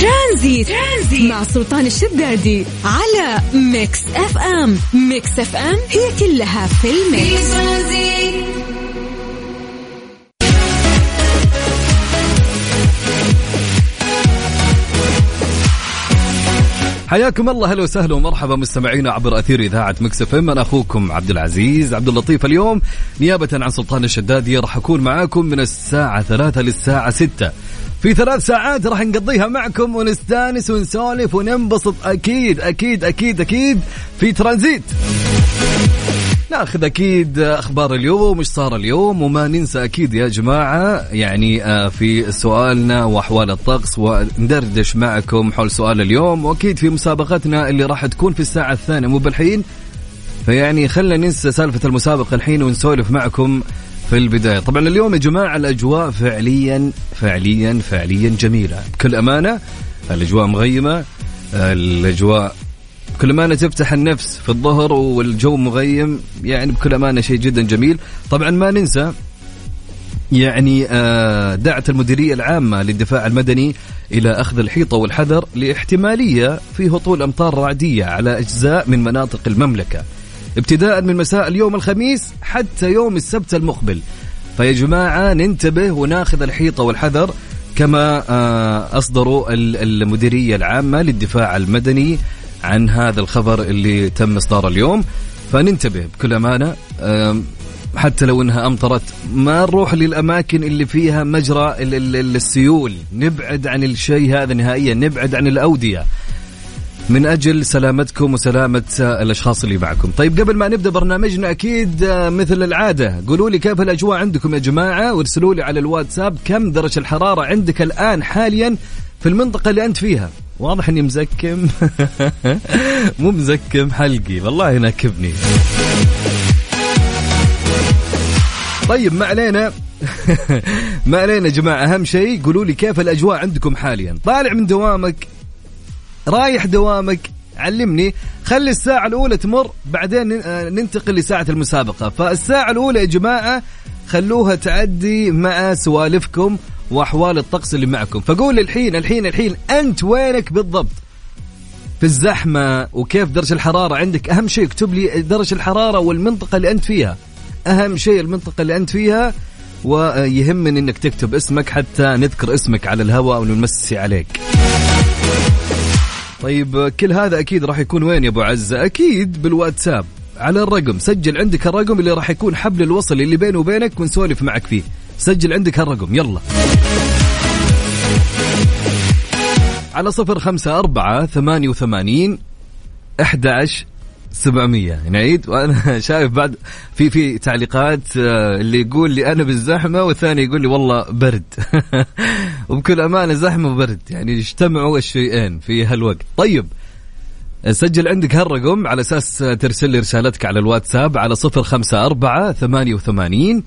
ترانزيت, ترانزيت مع سلطان الشدادي على Mix FM. Mix FM هي كلها في ال mix. حياكم الله هلا وسهلا ومرحبا مستمعينا عبر أثير إذاعة Mix FM. أنا أخوكم عبد العزيز عبد اللطيف. اليوم نيابة عن سلطان الشدادي راح أكون معاكم من الساعة ثلاثة للساعة ستة. في ثلاث ساعات راح نقضيها معكم ونستانس ونسولف وننبسط. أكيد أكيد أكيد أكيد في ترانزيت. ناخذ أكيد أخبار اليوم وش صار اليوم وما ننسى أكيد يا جماعة يعني آه، في سؤالنا وأحوال الطقس وندردش معكم حول سؤال اليوم وأكيد في مسابقتنا اللي راح تكون في الساعة الثانية مو بالحين؟ فيعني خلينا ننسى سالفة المسابقة الحين ونسولف معكم في البداية. طبعا اليوم يا جماعة الأجواء فعليا فعليا فعليا جميلة. بكل أمانة الأجواء مغيمة الاجواء بكل أمانة تفتح النفس في الظهر والجو مغيم. يعني بكل أمانة شيء جدا جميل. طبعا ما ننسى يعني آه، دعت المديرية العامة للدفاع المدني إلى أخذ الحيطة والحذر لاحتمالية في هطول أمطار رعدية على أجزاء من مناطق المملكة. ابتداء من مساء اليوم الخميس حتى يوم السبت المقبل. فيا جماعة ننتبه وناخذ الحيطة والحذر كما آه، اصدروا ال- المديرية العامة للدفاع المدني عن هذا الخبر اللي تم إصداره اليوم. فننتبه بكل آم، حتى لو إنها أمطرت ما نروح للأماكن اللي فيها مجرى ال- ال- ال- السيول. نبعد عن الشيء هذا نهائيا نبعد عن الأودية. من أجل سلامتكم وسلامة آه، الأشخاص اللي معكم. طيب قبل ما نبدأ برنامجنا أكيد آه، مثل العادة قولوا لي كيف الأجواء عندكم يا جماعة وارسلوا لي على الواتساب كم درجة الحرارة عندك الآن حاليا في المنطقة اللي أنت فيها. واضح إني مزكم مو مزكم حلقي والله ناكبني. طيب ما علينا ما علينا يا جماعة أهم شيء قولوا لي كيف الأجواء عندكم حاليا طالع من دوامك رايح دوامك علمني. خلي الساعة الأولى تمر بعدين آه، ننتقل لساعة المسابقة. فالساعة الأولى يا جماعة خلوها تعدي مع سوالفكم وأحوال الطقس اللي معكم. فقول الحين الحين الحين أنت وينك بالضبط؟ في الزحمة وكيف درجة الحرارة عندك؟ أهم شيء اكتب لي درجة الحرارة والمنطقة اللي أنت فيها. أهم شيء المنطقة اللي أنت فيها ويهمني أنك تكتب اسمك حتى نذكر اسمك على الهواء ونمسي عليك. طيب كل هذا أكيد راح يكون وين يا أبو عزه أكيد بالواتساب. على الرقم سجل عندك الرقم اللي راح يكون حبل الوصل اللي بينه وبينك ونسولف معك فيه. سجل عندك الرقم يلا. على صفر خمسة أربعة ثمانية وثمانين أحد عشر 700 نعيد؟ وأنا شايف بعد في في تعليقات آه، اللي يقول لي أنا بالزحمة والثاني يقول لي والله برد. وبكل أمانة زحمة وبرد. يعني اجتمعوا الشيئين في هالوقت. طيب سجل عندك هالرقم على أساس ترسل لي رسالتك على الواتساب على 054 88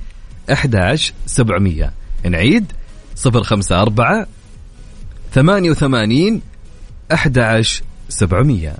11 700 نعيد؟ 054 88 11 700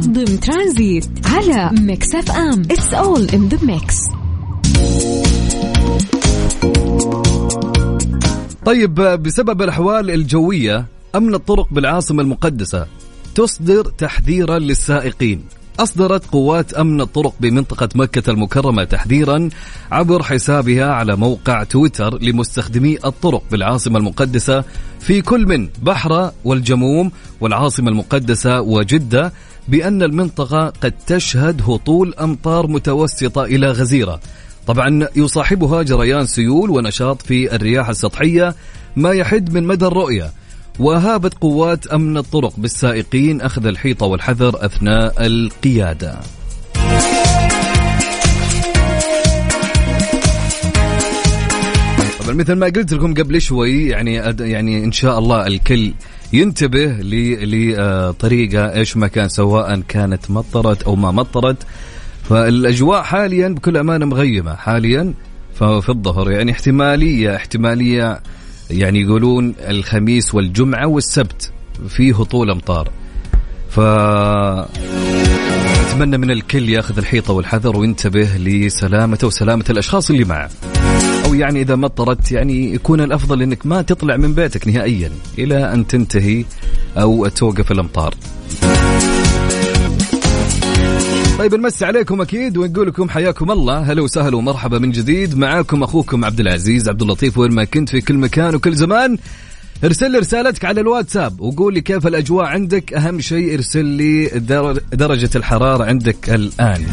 اليوم. ضمن ترانزيت على Mix FM it's all in the mix طيب بسبب الأحوال الجوية أمن الطرق بالعاصمة المقدسة تصدر تحذيرا للسائقين. أصدرت قوات أمن الطرق بمنطقة مكة المكرمة تحذيرا عبر حسابها على موقع تويتر لمستخدمي الطرق بالعاصمة المقدسة في كل من بحرة والجموم والعاصمة المقدسة وجدة بأن المنطقة قد تشهد هطول أمطار متوسطة إلى غزيرة. طبعا يصاحبها جريان سيول ونشاط في الرياح السطحية ما يحد من مدى الرؤية وهابت قوات أمن الطرق بالسائقين أخذ الحيطة والحذر أثناء القيادة. مثل ما قلت لكم قبل شوي يعني يعني إن شاء الله الكل ينتبه لطريقة إيش ما كان سواء كانت مطرت أو ما مطرت. فالأجواء حاليا بكل أمانة مغيمة حاليا ففي الظهر. يعني احتمالية احتمالية يعني يقولون الخميس والجمعة والسبت في هطول أمطار. ف أتمنى من الكل ياخذ الحيطة والحذر وينتبه لسلامته وسلامة الأشخاص اللي معه. أو يعني إذا مطرت يعني يكون الأفضل إنك ما تطلع من بيتك نهائيا إلى أن تنتهي أو توقف الأمطار. طيب نمسي عليكم أكيد ونقول لكم حياكم الله. هلا وسهلا ومرحبا من جديد معاكم أخوكم عبد العزيز عبد اللطيف وين ما كنت في كل مكان وكل زمان. ارسل لي رسالتك على الواتساب وقول لي كيف الأجواء عندك. أهم شيء ارسل لي درجة الحرارة عندك الآن.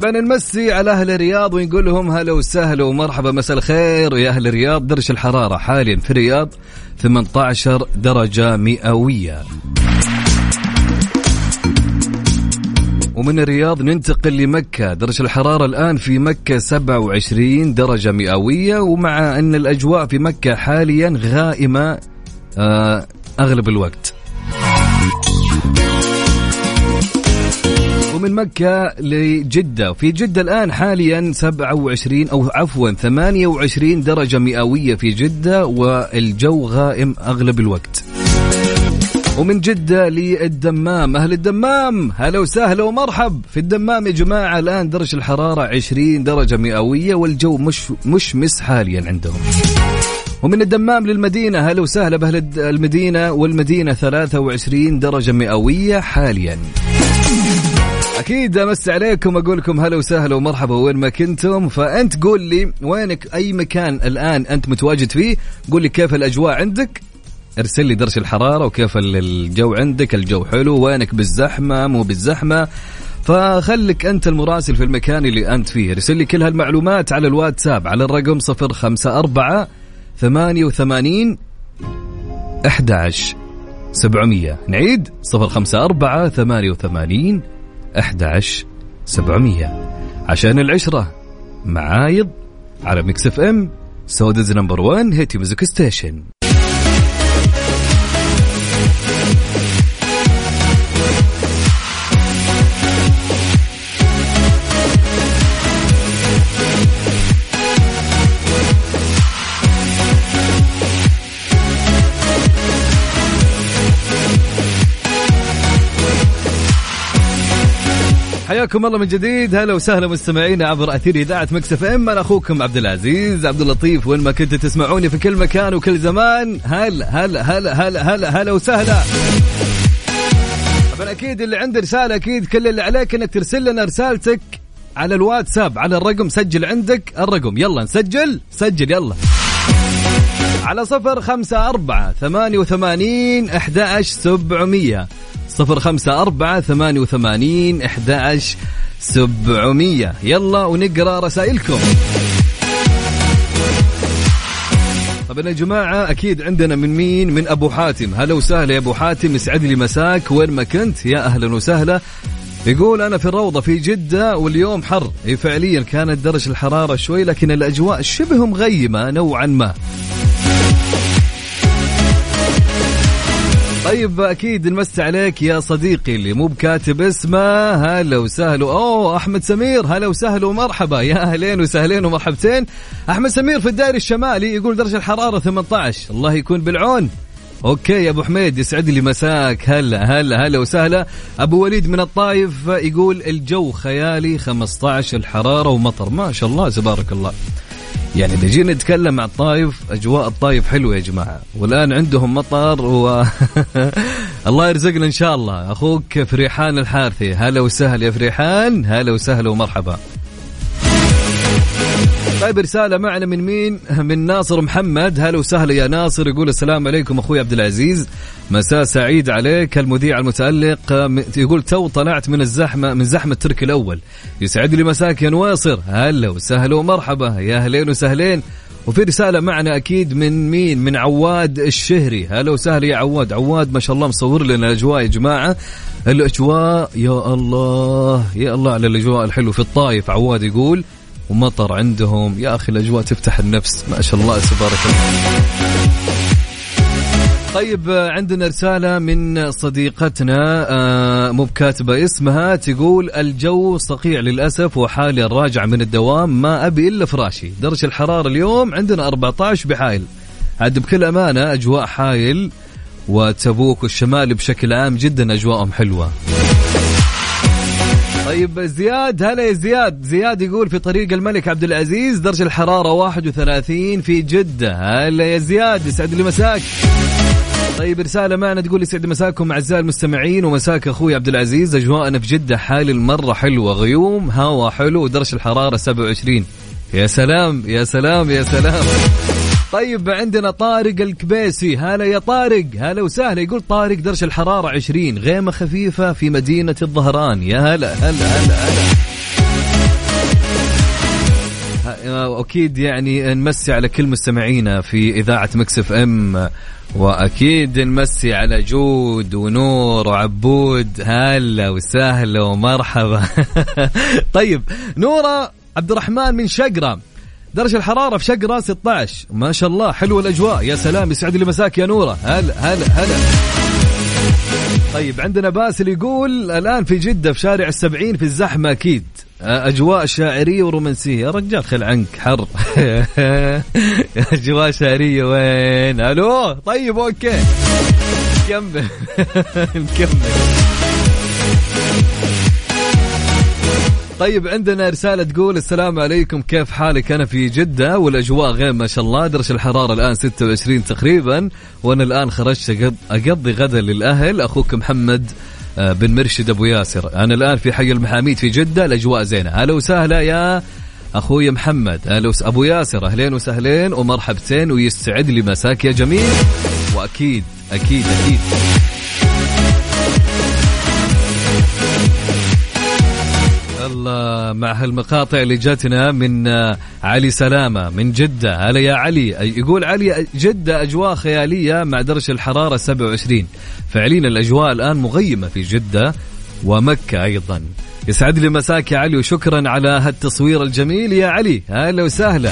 طبعا نمسي على أهل الرياض ونقول لهم هلا وسهلا ومرحبا مساء الخير يا أهل الرياض. درجه الحرارة حاليا في الرياض 18 درجة مئوية. ومن الرياض ننتقل لمكة. درجة الحرارة الآن في مكة 27 درجة مئوية ومع أن الأجواء في مكة حاليا غائمة آه، أغلب الوقت. ومن مكة لجدة. في جدة الآن حاليا 27 أو عفوا 28 درجة مئوية في جدة والجو غائم أغلب الوقت. ومن جدة للدمام. أهل الدمام هلا وسهلا ومرحب. في الدمام يا جماعة الآن درجة الحرارة 20 درجة مئوية والجو مش مشمس حاليا عندهم. ومن الدمام للمدينة هلا وسهلا بأهل المدينة والمدينة 23 درجة مئوية حاليا. أكيد أمس عليكم أقول لكم هلا وسهلا ومرحبا وين ما كنتم. فأنت قول لي وينك؟ أي مكان الآن أنت متواجد فيه؟ قول لي كيف الأجواء عندك؟ ارسل لي درجه الحرارة وكيف الجو عندك الجو حلو وينك بالزحمة مو بالزحمة. فخلك أنت المراسل في المكان اللي أنت فيه. ارسل لي كل هالمعلومات على الواتساب على الرقم 054 88 11 700 نعيد 054 88 11 700 عشان العشرة معايض على Mix FM. Saudi's number 1 hit music station حياكم الله من جديد. هلا وسهلا مستمعينا عبر أثير إذاعة مكسف إم. أنا أخوكم عبد العزيز عبد اللطيف. وين ما كنتوا تسمعوني في كل مكان وكل زمان هلا هلا هلا هلا هلا هلا وسهلا. طبعا أكيد اللي عنده رسالة أكيد كل اللي عليك إنك ترسل لنا رسالتك على الواتساب على الرقم سجل عندك الرقم. يلا نسجل سجل يلا. على صفر خمسة أربعة ثمانية وثمانين أحد سبعمية. صفر خمسة أربعة ثمانية وثمانين أحد سبعمية. يلا ونقرأ رسائلكم. طبعا يا جماعة أكيد عندنا من مين؟ من أبو حاتم. هلا وسهلا يا أبو حاتم يسعد لي مساك. وين ما كنت يا أهلا وسهلا. يقول أنا في الروضة في جدة واليوم حر. فعليا كانت درجة الحرارة شوي لكن الأجواء شبه مغيمة نوعا ما. طيب أكيد نمس عليك يا صديقي اللي مو بكاتب اسمه. هلا وسهلا. أوه أحمد سمير. هلا وسهلا ومرحبا. يا أهلين وسهلين ومرحبتين. أحمد سمير في الدائري الشمالي يقول درجة الحرارة 18 الله يكون بالعون. أوكي يا أبو حميد يسعد لي مساك. هلا هلا هلا وسهلا. أبو وليد من الطايف يقول الجو خيالي 15 الحرارة ومطر. ما شاء الله تبارك الله. يعني إذا جينا نتكلم عن الطايف أجواء الطايف حلوة يا جماعة. والآن عندهم مطر و الله يرزقنا إن شاء الله. أخوك فريحان الحارثي. هلا وسهلا يا فريحان. هلا وسهلا ومرحبا. طيب رسالة معنا من مين؟ من ناصر محمد، هلا وسهلا يا ناصر. يقول السلام عليكم أخوي عبد العزيز، مساء سعيد عليك المذيع المتألق. يقول تو طلعت من الزحمة من زحمة الترك الأول، يسعد لي مساك يا نواصر، هلا وسهلا ومرحبا. يا أهلين وسهلين، وفي رسالة معنا أكيد من مين؟ من عواد الشهري، هلا وسهلا يا عواد، عواد ما شاء الله مصور لنا الأجواء يا جماعة، الأجواء يا الله يا الله على الأجواء الحلوة في الطايف، عواد يقول ومطر عندهم. يا أخي الأجواء تفتح النفس. ما شاء الله تبارك الله. طيب عندنا رسالة من صديقتنا آه، مو بكاتبة اسمها تقول الجو صقيع للأسف وحالي الراجع من الدوام ما أبي إلا فراشي. درجة الحرارة اليوم عندنا 14 بحايل. عاد بكل أمانة أجواء حايل وتبوك والشمال بشكل عام جدا أجواءهم حلوة. طيب زياد هلا يا زياد. زياد يقول في طريق الملك عبد العزيز درجة الحرارة 31 في جدة. هلا يا زياد يسعد لي مساك. طيب رسالة معنا تقول يسعد مساكم أعزائي المستمعين ومساك أخوي عبد العزيز. أجواءنا في جدة حال المرة حلوة غيوم هوا حلو ودرجة الحرارة 27 يا سلام يا سلام يا سلام. طيب عندنا طارق الكبيسي. هلا يا طارق. هلا وسهلا. يقول طارق درجة الحرارة 20 غيمة خفيفة في مدينة الظهران. يا هلا هلا هلا هلا. أكيد يعني نمسي على كل مستمعينا في إذاعة مكسف إم وأكيد نمسي على جود ونور وعبود. هلا وسهلا ومرحبا. طيب نورة عبد الرحمن من شقرة. درجة الحرارة في شقرة 16 ما شاء الله حلوة الأجواء. يا سلام يسعد لي مساك يا نورة. هلا هلا هلا طيب عندنا باسل يقول الآن في جدة في شارع السبعين في الزحمة أكيد. أجواء شاعرية ورومانسية. يا رجال خل عنك حر. أجواء شاعرية وين؟ ألو طيب okay. نكمل نكمل طيب عندنا رسالة تقول السلام عليكم كيف حالك؟ أنا في جدة والأجواء غير ما شاء الله. درجة الحرارة الآن 26 تقريبا وأنا الآن خرجت أقضي غدا للأهل. أخوك محمد آه، بن مرشد أبو ياسر. أنا الآن في حي المحاميد في جدة الأجواء زينة. هلا وسهلا يا أخوي محمد. هلا أبو ياسر أهلين وسهلين ومرحبتين ويستعد لي مساك يا جميل. وأكيد أكيد أكيد. مع هالمقاطع اللي جاتنا من آه، علي سلامة من جدة. هلا يا علي. يقول علي جدة أجواء خيالية مع درجة الحرارة 27 فعليا الأجواء الآن مغيمة في جدة ومكة أيضا. يسعد لي مساك يا علي وشكرا على هالتصوير الجميل. يا علي هلا وسهلا.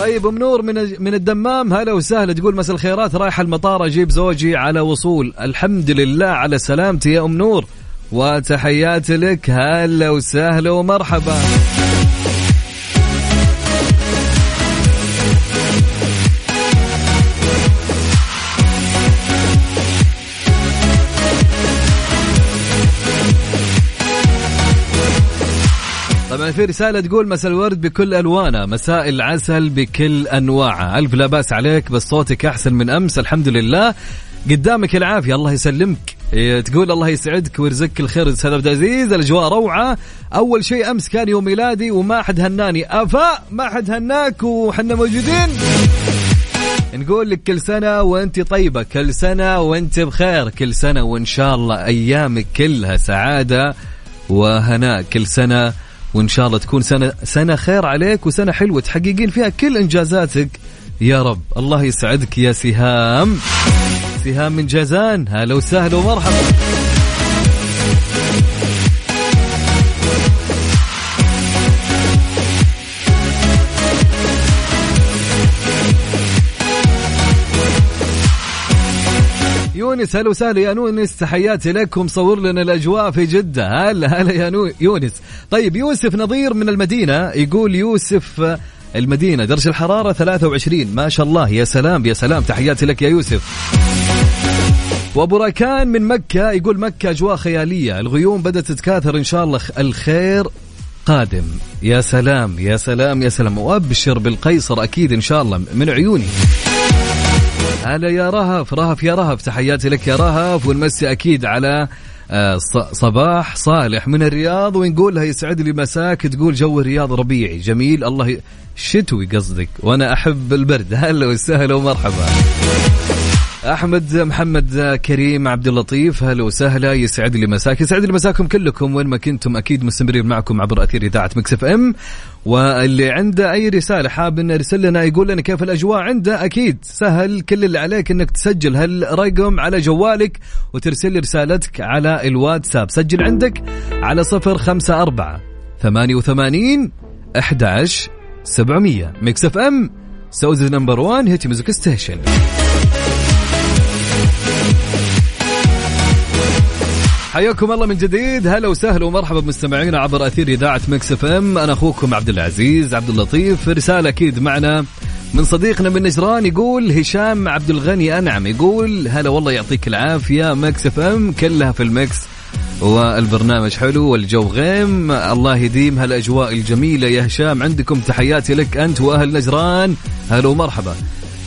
طيب أم نور من من الدمام هلا وسهلا. تقول مساء الخيرات رايح المطار أجيب زوجي على وصول. الحمد لله على سلامتي يا أم نور. وتحياتي لك هلا وسهلا ومرحبا. طبعا في رسالة تقول مساء الورد بكل ألوانه مساء العسل بكل أنواعه. ألف لا بأس عليك بس صوتك أحسن من أمس الحمد لله. قدامك العافية الله يسلمك. تقول الله يسعدك ويرزقك الخير أستاذ عبد العزيز. الأجواء روعة. أول شيء أمس كان يوم ميلادي وما حد هناني. أفا ما حد هناك وحنا موجودين. نقول لك كل سنة وأنت طيبة كل سنة وأنت بخير كل سنة وإن شاء الله أيامك كلها سعادة وهناء كل سنة وإن شاء الله تكون سنة سنة خير عليك وسنة حلوة. تحققين فيها كل إنجازاتك. يا رب الله يسعدك يا سهام. سهام من جازان. هلا وسهلا ومرحبا. يونس هلا وسهلا. يا يونس تحياتي لكم. صور لنا الأجواء في جدة. هلا هلا يا نو- يونس. طيب يوسف نظير من المدينة. يقول يوسف المدينة درجه الحرارة 23 ما شاء الله. يا سلام يا سلام. تحياتي لك يا يوسف. وابو راكان من مكة يقول مكة أجواء خيالية. الغيوم بدأت تتكاثر إن شاء الله الخير قادم. يا سلام يا سلام يا سلام. وأبشر بالقيصر أكيد إن شاء الله من عيوني. هلا يا رهف رهف يا رهف تحياتي لك يا رهف. ونمسي أكيد على آه، صباح صالح من الرياض. ونقول لها يسعد لي مساك تقول جو الرياض ربيعي. جميل الله ي... شتوي قصدك. وأنا أحب البرد. هلا وسهلا ومرحبا. أحمد محمد كريم عبد اللطيف هلا وسهلا يسعد لي مساك يسعد لي مساكم كلكم وين ما كنتم أكيد مستمرين معكم عبر أثير إذاعة Mix FM. واللي عنده أي رسالة حاب إنه يرسل لنا يقول لنا كيف الأجواء عنده أكيد سهل كل اللي عليك إنك تسجل هالرقم على جوالك وترسل لي رسالتك على الواتساب. سجل عندك على صفر خمسة أربعة ثمانية وثمانين أحد سبعمية. ميكس إف إم Saudi's number one hit music station. حياكم الله من جديد. هلا وسهلا ومرحبا بمستمعينا عبر أثير إذاعة مكس إف إم. أنا أخوكم عبد العزيز عبد اللطيف. رسالة أكيد معنا من صديقنا من نجران يقول هشام عبد الغني أنعم يقول هلا والله يعطيك العافية مكس إف إم. كلها في المكس والبرنامج حلو والجو غيم. الله يديم هالأجواء الجميلة. يا هشام عندكم تحياتي لك أنت وأهل نجران. هلا ومرحبا.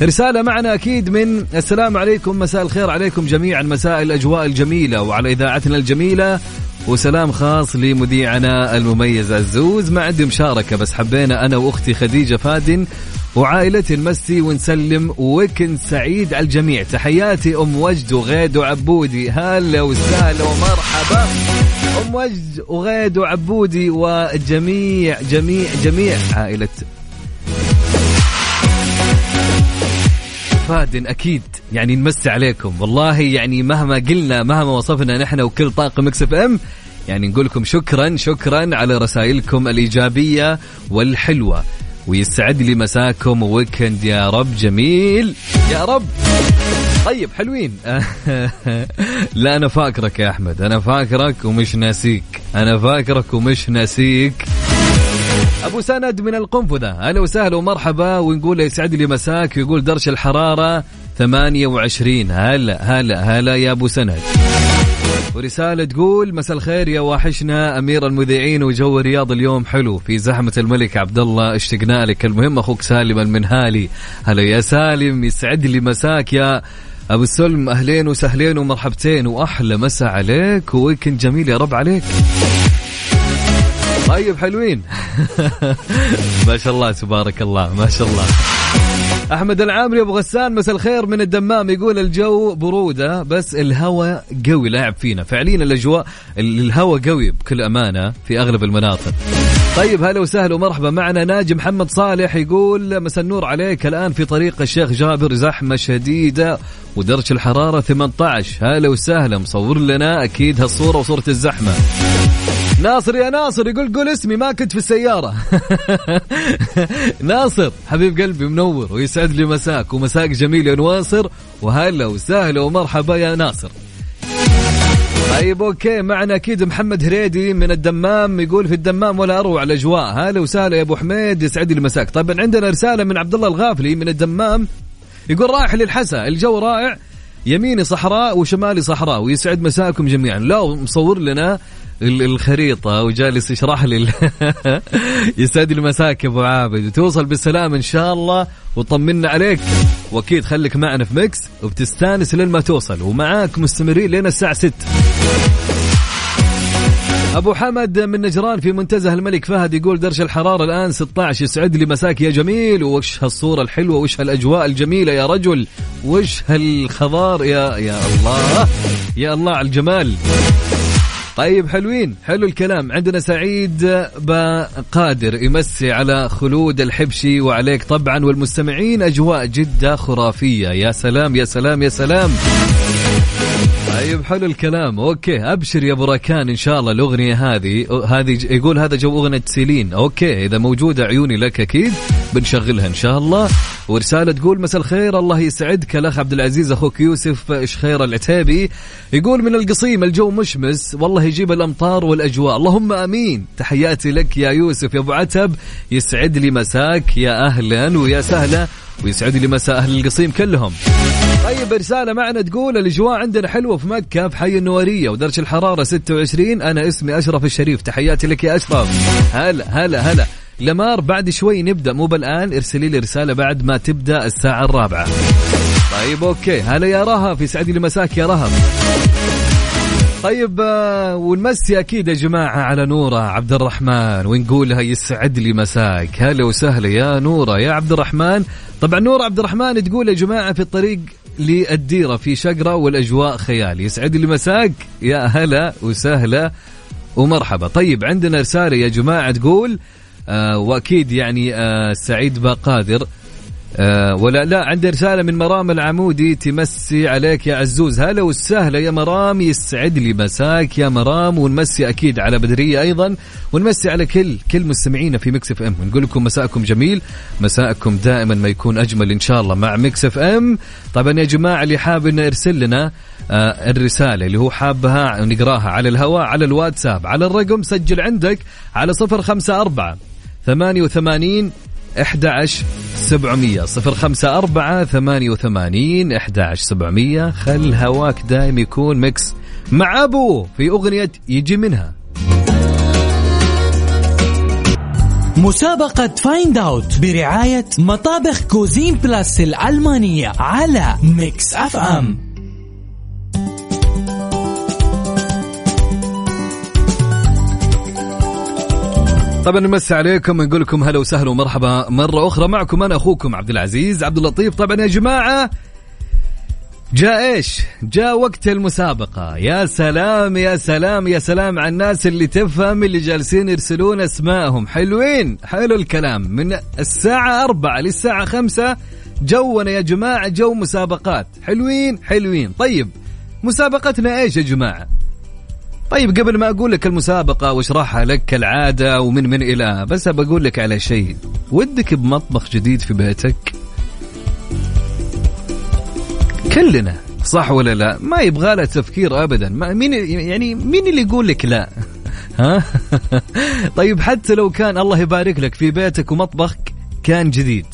رسالة معنا أكيد من السلام عليكم مساء الخير عليكم جميعا مساء الأجواء الجميلة وعلى إذاعتنا الجميلة وسلام خاص لمذيعنا المميز عزوز ما عندي مشاركة بس حبينا أنا وأختي خديجة فادن وعائلتي نمسي ونسلم ويكند سعيد على الجميع. تحياتي أم وجد وغيد وعبودي. هلا وسهلا ومرحبا. أم وجد وغيد وعبودي وجميع جميع جميع عائلة فادن أكيد يعني نمسي عليكم. والله يعني مهما قلنا مهما وصفنا نحن وكل طاقم مكس إف إم يعني نقول لكم شكرا شكرا على رسائلكم الإيجابية والحلوة. ويسعد لي مساكم و weekend يا رب جميل. يا رب. طيب حلوين. لا أنا فاكرك يا أحمد. أنا فاكرك ومش ناسيك. أنا فاكرك ومش ناسيك. أبو سند من القنفذة. أهلا وسهلا ومرحبا. ونقول يسعد لي مساك ويقول درجه الحرارة 28 هلا هلا هلا يا أبو سند. ورسالة تقول مساء الخير يا واحشنا أمير المذيعين وجو الرياض اليوم حلو. في زحمة الملك عبد الله اشتقنا لك. المهم أخوك سالم المنهالي. هلا يا سالم يسعد لي مساك يا أبو سلم. أهلين وسهلين ومرحبتين وأحلى مساء عليك وويكند جميل يا رب عليك. طيب حلوين. ما شاء الله تبارك الله ما شاء الله. أحمد العامري أبو غسان مساء الخير من الدمام. يقول الجو برودة بس الهواء قوي لاعب فينا. فعليا الأجواء الهواء قوي بكل أمانة في أغلب المناطق. طيب هلا وسهلا ومرحبا. معنا ناجي محمد صالح يقول مساء النور عليك. الآن في طريق الشيخ جابر زحمة شديدة ودرجه الحرارة 18 هلا وسهلا مصور لنا أكيد هالصورة وصورة الزحمة. ناصر يا ناصر يقول قول اسمي ما كنت في السيارة. ناصر حبيب قلبي منور ويسعد لي مساك ومساك جميل يا نواصر وهلا وسهلا ومرحبا يا ناصر. طيب okay معنا أكيد محمد هريدي من الدمام يقول في الدمام ولا أروع الأجواء. هلا وسهلا يا أبو حميد يسعد لي مساك. طبعا عندنا رسالة من عبد الله الغافلي من الدمام يقول رايح للحسا الجو رائع يميني صحراء وشمالي صحراء ويسعد مساكم جميعا. لا مصور لنا الخريطة وجالس يشرح لي يسعد لي مساك يا أبو عابد. وتوصل بالسلام إن شاء الله وطمنا عليك. وأكيد خليك معنا في ميكس وبتستانس لين ما توصل. ومعاك مستمرين لين الساعة 6 أبو حمد من نجران في منتزه الملك فهد يقول درجه الحرارة الآن 16 يسعد لي مساك يا جميل. وش هالصورة الحلوة وش هالأجواء الجميلة يا رجل. وش هالخضار يا يا الله. يا الله على الجمال. طيب حلوين. حلو الكلام. عندنا سعيد بقادر يمسي على خلود الحبشي وعليك طبعا والمستمعين أجواء جده خرافية. يا سلام يا سلام يا سلام. طيب حلو الكلام. okay أبشر يا بركان إن شاء الله الأغنية هذه. هذه يقول هذا جو أغنية سيلين. okay إذا موجودة عيوني لك أكيد بنشغلها إن شاء الله. ورسالة تقول مساء الخير الله يسعدك. الأخ عبد العزيز أخوك يوسف شخير العتيبي؟ يقول من القصيم الجو مشمس والله يجيب الأمطار والأجواء. اللهم أمين. تحياتي لك يا يوسف يا أبو عتب. يسعد لي مساك يا أهلا ويا سهلا ويسعد لي مساء أهل القصيم كلهم. طيب رسالة معنا تقول الأجواء عندنا حلوة في مكة في حي النورية ودرجة الحرارة 26 أنا اسمي أشرف الشريف. تحياتي لك يا أشرف. هلا هلا هلا. لمار بعد شوي نبدأ. مو بالآن ارسلي لي رسالة بعد ما تبدأ الساعة الرابعة. طيب أوكي. هلا يا رهف يسعد لي مساك يا رهف طيب آه، ونمسي أكيد يا جماعة على نورة عبد الرحمن ونقولها يسعد لي مساك. هلا وسهلا يا نورة. يا عبد الرحمن. طبعا نورة عبد الرحمن تقول يا جماعة في الطريق للديره في شقرة والأجواء خيال. يسعد لي مساك. يا هلا وسهلا ومرحبا. طيب عندنا رسالة يا جماعة تقول وأكيد يعني آه سعيد باقادر آه ولا لا عندي رسالة من مرام العمودي. تمسي عليك يا عزوز. هلا وسهلا يا مرام يسعد لي مساك يا مرام. ونمسي أكيد على بدرية أيضا. ونمسي على كل كل مستمعينا في مكس إف إم. ونقول لكم مساءكم جميل. مساءكم دائما ما يكون أجمل إن شاء الله مع مكس إف إم. طبعا يا جماعة اللي حاب إنه يرسل لنا آه الرسالة اللي هو حابها نقراها على الهواء على الواتساب على الرقم سجل عندك على صفر خمسة أربعة ثمانية وثمانين 11 700 صفر خمسة أربعة ثمانية وثمانين أحد سبعمية. خل هواك دايم يكون ميكس مع أبو في أغنية يجي منها. مسابقة Find Out برعاية مطابخ Cuisine Plus الألمانية على ميكس أف أم. طبعا نمسي عليكم ونقول لكم هلا وسهلا ومرحبا مرة أخرى. معكم أنا أخوكم عبد العزيز عبد اللطيف. طبعا يا جماعة جاء إيش؟ جاء وقت المسابقة، يا سلام يا سلام يا سلام على الناس اللي تفهم اللي جالسين يرسلون اسمائهم، حلوين، حلو الكلام، من الساعة أربعة للساعة خمسة جونا يا جماعة جو مسابقات، حلوين حلوين، طيب مسابقتنا إيش يا جماعة؟ طيب قبل ما أقول لك المسابقة واشرحها لك كالعادة ومن من إلى بس بقول لك على شيء. ودك بمطبخ جديد في بيتك؟ كلنا صح ولا لا؟ ما يبغى له تفكير ابدا. ما مين يعني مين اللي يقول لك لا؟ ها؟ طيب حتى لو كان الله يبارك لك في بيتك ومطبخك كان جديد.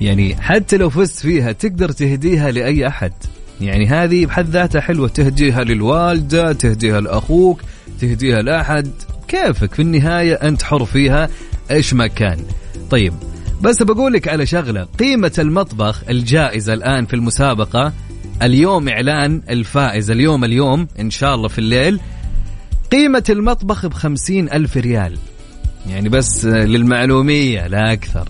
يعني حتى لو فزت فيها تقدر تهديها لأي أحد. يعني هذه بحد ذاتها حلوة. تهديها للوالدة تهديها لأخوك تهديها لأحد. كيفك؟ في النهاية أنت حر فيها. إيش ما كان. طيب بس بقول لك على شغلة. قيمة المطبخ الجائزة الآن في المسابقة. اليوم إعلان الفائز. اليوم اليوم إن شاء الله في الليل. قيمة المطبخ بخمسين ألف ريال. يعني بس للمعلومية لا أكثر.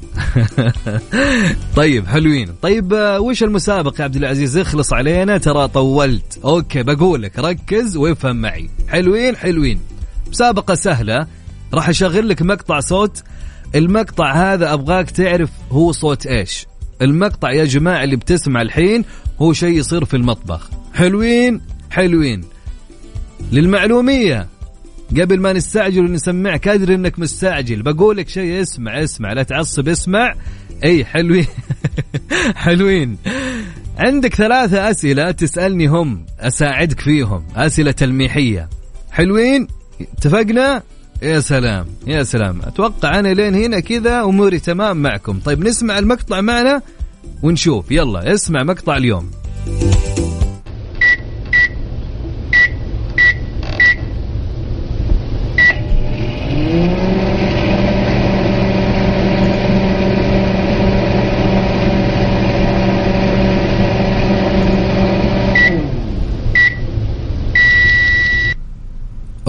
طيب حلوين. طيب وش المسابقة يا عبد العزيز؟ اخلص علينا ترى طولت. أوكي بقولك ركز وافهم معي. حلوين حلوين. مسابقة سهلة. راح أشغل لك مقطع صوت. المقطع هذا أبغاك تعرف هو صوت إيش. المقطع يا جماعة اللي بتسمع الحين هو شيء يصير في المطبخ. حلوين حلوين. للمعلومية. قبل ما نستعجل ونسمعك ادري إنك مستعجل. بقول لك شيء اسمع اسمع لا تعصب اسمع. إي حلوين. حلوين. عندك ثلاثة أسئلة تسألني هم أساعدك فيهم. أسئلة تلميحية. حلوين؟ اتفقنا؟ يا سلام يا سلام. أتوقع أنا لين هنا كذا أموري تمام معكم. طيب نسمع المقطع معنا ونشوف. يلا اسمع مقطع اليوم.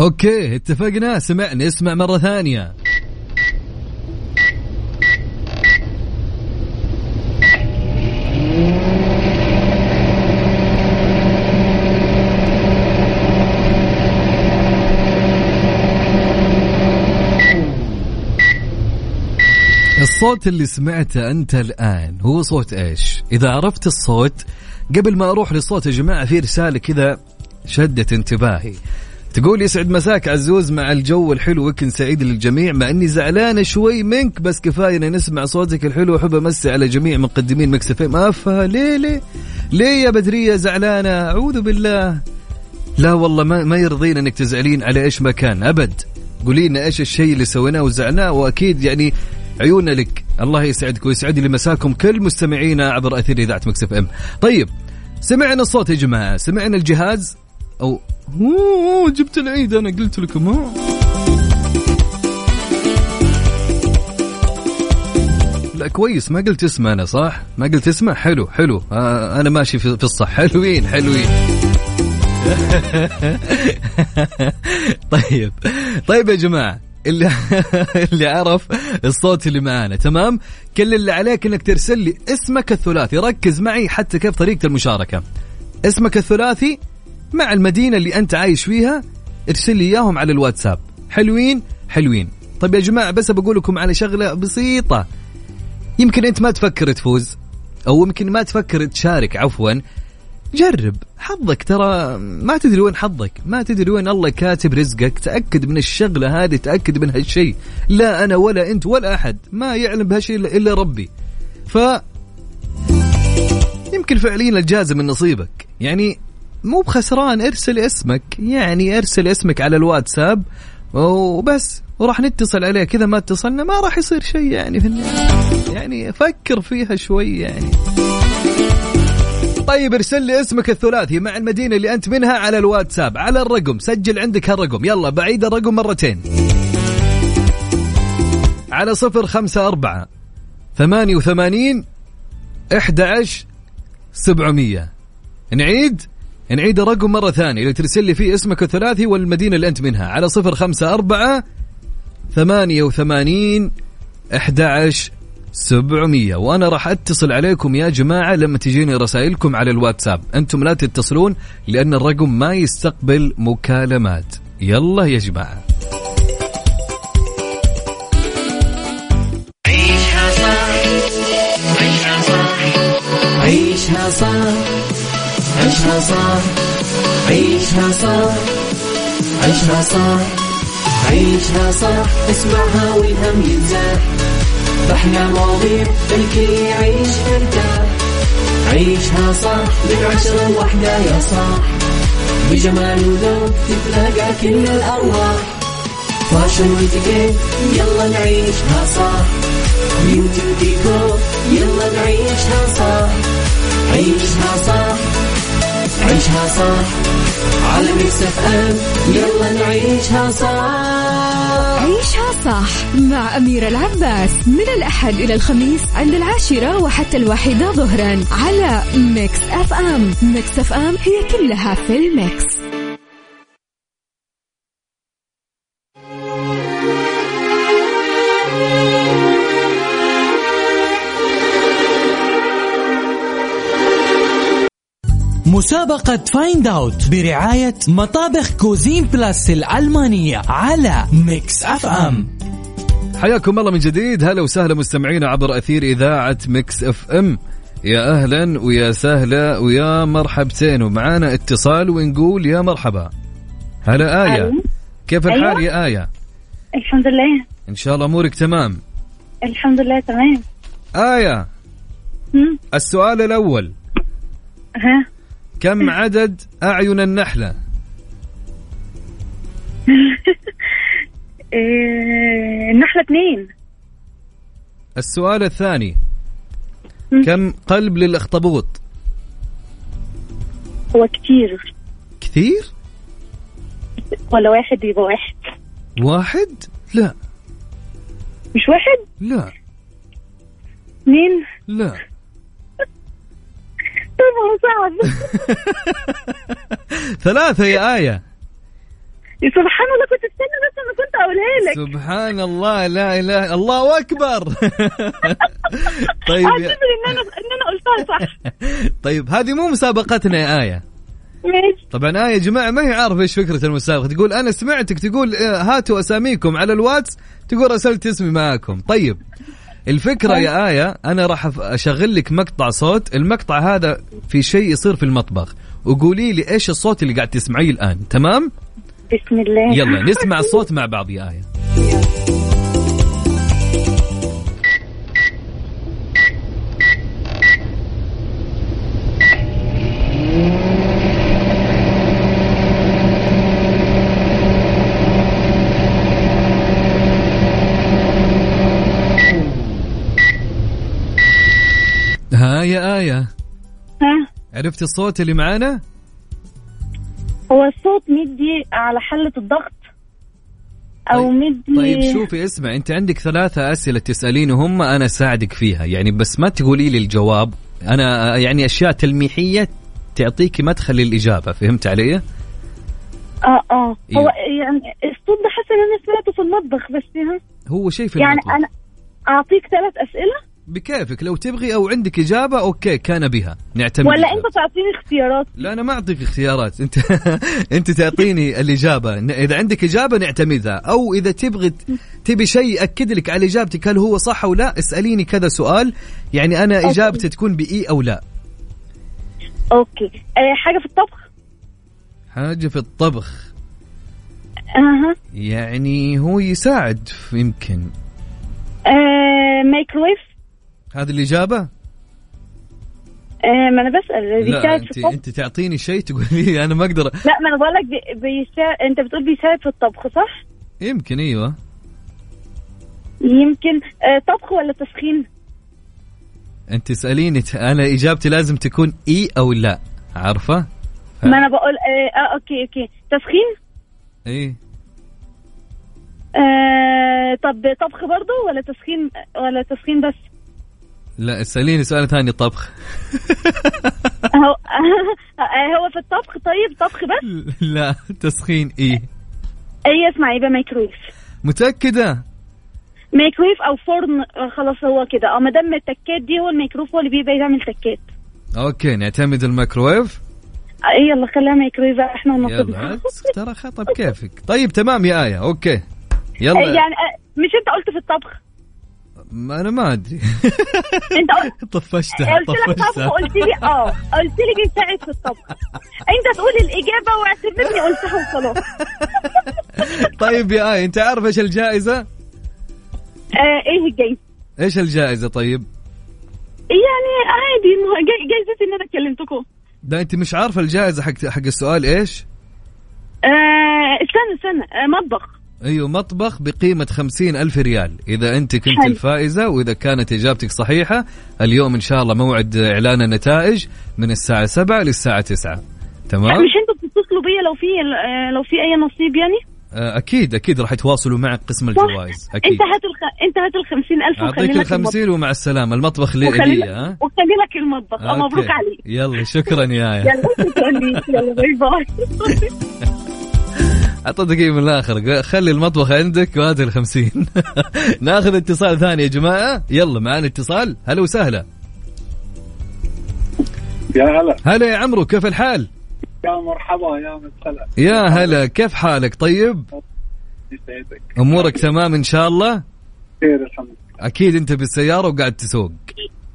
أوكي اتفقنا. سمعنا اسمع مرة ثانية. الصوت اللي سمعته أنت الآن هو صوت إيش؟ إذا عرفت الصوت قبل ما أروح للصوت يا جماعة في رسالة كذا شدت انتباهي. تقول يسعد مساك عزوز مع الجو الحلو وكن سعيد للجميع مع إني زعلانه شوي منك بس كفاية نسمع صوتك الحلو احب امسي على جميع مقدمين مكس إف إم. أفا ليه ليه؟ ليه يا بدرية زعلانة؟ أعوذ بالله. لا والله ما, ما يرضينا إنك تزعلين على إيش ما كان أبد. قولي لنا إيش الشيء اللي سويناه وزعلناه وأكيد يعني عيوننا لك. الله يسعدك ويسعد لي مساكم كل مستمعينا عبر أثير إذاعة مكس إف إم. طيب سمعنا الصوت يا جماعة سمعنا الجهاز. أو أوه جبت العيد أنا قلت لكم ها؟ لا كويس ما قلت اسمه أنا صح؟ ما قلت اسمه؟ حلو حلو. آه أنا ماشي في الصح. حلوين حلوين. طيب. طيب يا جماعة اللي اللي عرف الصوت اللي معانا تمام؟ كل اللي عليك إنك ترسل لي اسمك الثلاثي. ركز معي حتى كيف طريقة المشاركة. اسمك الثلاثي مع المدينة اللي أنت عايش فيها ارسل لي إياهم على الواتساب. حلوين؟ حلوين. طيب يا جماعة بس بقول لكم على شغلة بسيطة. يمكن أنت ما تفكر تفوز أو يمكن ما تفكر تشارك عفوا. جرب. حظك ترى ما تدري وين حظك. ما تدري وين الله كاتب رزقك. تأكد من الشغلة هذه تأكد من هالشيء. لا أنا ولا أنت ولا أحد. ما يعلم بهالشيء إلا ربي. ف يمكن فعليا الجازم من نصيبك. يعني مو بخسران ارسل اسمك. يعني ارسل اسمك على الواتساب. وبس وراح نتصل عليه. كذا ما اتصلنا ما راح يصير شيء يعني في. يعني فكر فيها شوي يعني. طيب ارسل لي اسمك الثلاثي مع المدينة اللي أنت منها على الواتساب. على الرقم سجل عندك هالرقم. يلا بعيد الرقم مرتين. على صفر خمسة أربعة ثمانية وثمانين إحدى عشر سبعمية. نعيد؟ نعيد الرقم مرة ثانية اللي ترسل لي فيه اسمك الثلاثي والمدينة اللي أنت منها على صفر خمسة أربعة ثمانية وثمانين أحد سبعمية. وأنا راح أتصل عليكم يا جماعة لما تجيني رسائلكم على الواتساب. أنتم لا تتصلون لأن الرقم ما يستقبل مكالمات. يلا يا جماعة. عيشها صح. عيشها صح. عيشها صح عيشها صح عيشها صح عيشها صح اسمعها والهم ينزاح. باحلى مواضيع الكل يعيش مرتاح عيشها صح من عشرة لوحدة يا صاح. بجمال وذوق تتلاقى كل الأرواح. فاشن وإتيكيت يلا نعيشها صح beauty وديكور يلا نعيشها صح عيشها صح عيشها صح. على ميكس اف ام يلا نعيشها صح. عيشها صح مع أميرة العباس. من الأحد إلى الخميس عند العاشرة وحتى الواحدة ظهرا على ميكس أف أم. ميكس أف أم هي كلها في الميكس. مسابقة Find Out برعاية مطابخ Cuisine Plus الألمانية على ميكس اف ام حياكم الله من جديد. هلا وسهلا مستمعينا عبر أثير إذاعة ميكس اف ام يا أهلا ويا سهلا ويا مرحبتين. ومعانا اتصال ونقول يا مرحبا. هلا آية. كيف الحال أيوة. يا آية؟ الحمد لله. إن شاء الله أمورك تمام. الحمد لله تمام. آية. السؤال الأول. ها؟ كم عدد أعين النحلة؟ إيه النحلة اثنين. السؤال الثاني. كم قلب للأخطبوط؟ هو كتير. كثير؟ ولا واحد يبقى واحد. واحد؟ لا. مش واحد؟ لا. اثنين لا. ثلاثة يا آية. سبحان الله كنت استنى بس أنا كنت أقولها لك. سبحان الله لا إله الله أكبر. طيب. أعتذر إن أنا إن أنا قلتها صح. طيب هذه مو مسابقتنا يا آية. طبعا آية يا جماعة ما هي عارفة إيش فكرة المسابقة؟ تقول أنا سمعتك تقول آه، هاتوا أساميكم على الواتس تقول رسلت اسمي معاكم. طيب الفكرة يا آية أنا راح أشغل لك مقطع صوت. المقطع هذا في شيء يصير في المطبخ. وقولي لي إيش الصوت اللي قاعد تسمعيه الآن تمام؟ بسم الله. يلا نسمع الصوت مع بعض يا آية ها يا آية ها عرفت الصوت اللي معانا؟ هو الصوت مدي على حلة الضغط أو طيب- مدي طيب شوفي اسمع انت عندك ثلاثة أسئلة تسألينهم أنا أساعدك فيها يعني بس ما تقولي لي الجواب أنا يعني أشياء تلميحية تعطيكي مدخل للإجابة فهمت علي؟ آه آه إيوه. هو يعني الصوت ده حاسه ان أنا سمعته في المطبخ بس ها هو شيء في يعني المطبخ. أنا أعطيك ثلاث أسئلة بكيفك لو تبغي أو عندك إجابة okay كان بها. نعتمد ولا. أنت تعطيني اختيارات؟ لا أنا ما أعطيك اختيارات. أنت أنت تعطيني الإجابة. إذا عندك إجابة نعتمدها. أو إذا تبغي تبي شيء يأكد لك على إجابتك هل هو صح أو لا اسأليني كذا سؤال. يعني أنا. إجابتي تكون بإي أو لا. okay. آه حاجة في الطبخ؟ حاجة في الطبخ. أها. يعني هو يساعد يمكن. مايكرويف هذه الإجابة؟ آه ما أنا بسأل. لا بيساعد في الطبخ؟ انت تعطيني شيء تقولي لي. أنا ما أقدر لا ما أنا بقول لك بي... بيساعد أنت بتقول بيساعد في الطبخ صح؟ يمكن أيوه. يمكن. آه طبخ ولا تسخين؟ انت تساليني أنا إجابتي لازم تكون إي أو لا. عارفة؟ ما أنا بقول أه, آه okay okay. تسخين؟ إيه آه طب طبخ برضه ولا تسخين ولا تسخين بس؟ لا اساليني سؤال ثاني طبخ. هو هو في الطبخ طيب طبخ بس؟ لا تسخين إيه. اي اسمع يبقى مايكرويف متأكدة؟ مايكرويف أو فرن خلاص هو كده. آه ما دام التكات دي هو الميكرويف هو اللي بيبقى يعمل تكات. okay نعتمد الميكروويف آه، يلا خليها مايكرويف بقى، إحنا يلا ونصيبنا ترى خطأ بكيفك طيب تمام يا آية okay. يلا. يعني آه، مش أنت قلت في الطبخ؟ ما أنا ما أدري. أنت طفشتها قلت لك طبخ طفشتها قلت لي آه قلت لي بيساعد في الطبخ. أنت تقول الإجابة واعتبرني قلتها وخلاص. طيب يا آية أنت عارف إيش الجائزة؟ آه إيه الجايزه إيش الجائزة طيب؟ يعني عادي جايزتي إن أنا كلمتكم. ده أنت مش عارفة الجائزة حق حق السؤال إيش؟ آه استنى استنى. آه مطبخ. أيوه مطبخ بقيمة خمسين ألف ريال. إذا أنت كنت حلو. الفائزة وإذا كانت إجابتك صحيحة اليوم إن شاء الله موعد إعلان النتائج من الساعة سبعة للساعة تسعة. تمام؟ مش أنتوا بتتصلوا بيا لو في لو في أي نصيب يعني؟ آه، أكيد أكيد راح يتواصلوا معك قسم الجوائز. أكيد. انت هات الخ... انت هات ال 50000 وخلي أعطيك لك المطبخ. الخمسين ومع السلامة. المطبخ لي وخلي لي ها؟ وخلي لك المطبخ. مبروك. عليك. يلا شكرا يا آية. يلا شكرا يلا باي باي. أعطيتك إيه من الآخر. خلي المطبخ عندك وهات الخمسين. ناخذ اتصال ثاني يا جماعة. يلا معنا اتصال. هلا وسهلا. يا هلا. هلا يا عمرو كيف الحال؟ يا مرحبا يا مسهلا يا هلا كيف حالك؟ طيب؟ يسعدك. أمورك تمام إن شاء الله؟ خير الحمد لله. أكيد أنت بالسيارة وقاعد تسوق.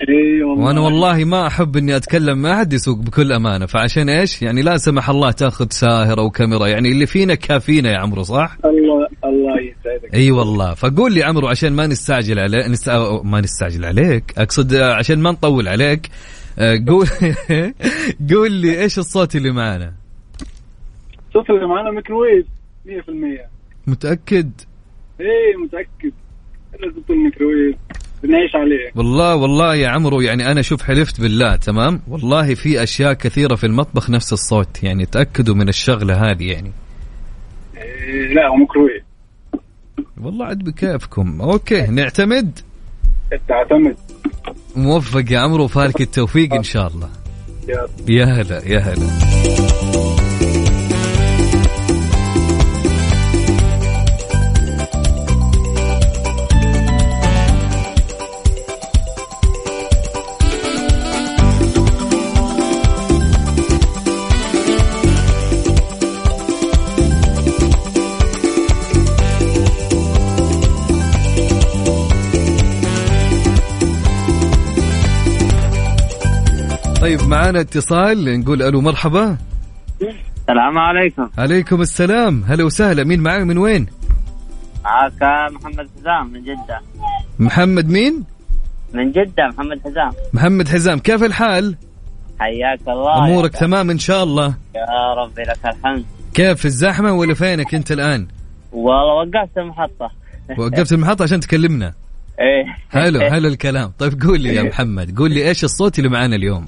إي والله. وأنا والله ما أحب إني أتكلم مع أحد يسوق بكل أمانة. فعشان إيش؟ يعني لا سمح الله تأخذ ساهر أو كاميرا. يعني اللي فينا كافينا يا عمرو صح؟ الله الله يسعدك. إي والله. فقول لي عمرو عشان ما نستعجل عليك نست... ما نستعجل عليك. أقصد عشان ما نطول عليك. آه، قول قول لي إيش الصوت اللي معانا؟ صوت اللي معنا ميكروويف 100% متأكد؟ إي متأكد. أنا صوت الميكروويف. بنعيش عليه. والله والله يا عمرو يعني أنا شوف حلفت بالله تمام؟ والله في أشياء كثيرة في المطبخ نفس الصوت يعني تأكدوا من الشغلة هذه يعني. إيه لا هو ميكروويف والله عاد بكيفكم. okay نعتمد؟ تعتمد. موفق يا عمرو وفالك التوفيق إن شاء الله. يا هلا يا هلا. طيب معانا اتصال نقول ألو مرحبا. السلام عليكم. عليكم السلام. هلا وسهلا. مين معاي من وين؟ معك محمد حزام من جدة. محمد مين؟ من جدة محمد حزام. محمد حزام. كيف الحال؟ حياك الله. أمورك تمام إن شاء الله. يا ربي لك الحمد. كيف في الزحمة ولا فينك أنت الآن؟ والله وقفت المحطة. وقفت المحطة عشان تكلمنا. إيه. حلو حلو الكلام. طيب قول لي يا محمد قول لي إيش الصوت اللي معانا اليوم؟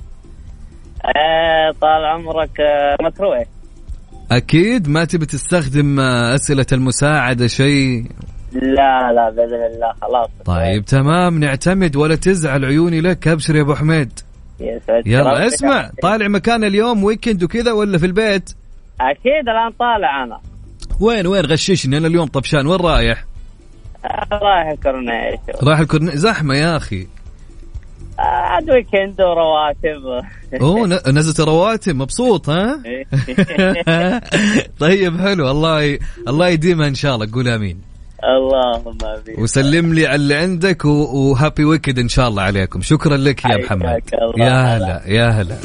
إيه طال عمرك آه، مكروه. أكيد ما تبي تستخدم آه، أسئلة المساعدة شيء؟ لا لا بإذن الله خلاص. طيب تمام نعتمد ولا تزعل عيوني لك أبشر يا أبو حميد. يلا. اسمع طالع مكان اليوم ويكند وكذا ولا في البيت؟ أكيد الآن طالع أنا. وين وين؟ غششني أنا اليوم طفشان وين رايح؟ آه، رايح كورنيش رايح الكورنيش زحمة يا أخي. عاد weekend ورواتب. أوه نزلت رواتب مبسوط ها؟ طيب حلو. الله ي... الله يديمها إن شاء الله. قول آمين. اللهم آمين. وسلم لي على اللي عندك و... و happy weekend إن شاء الله عليكم. شكرا لك يا محمد. يا هلا يا هلا.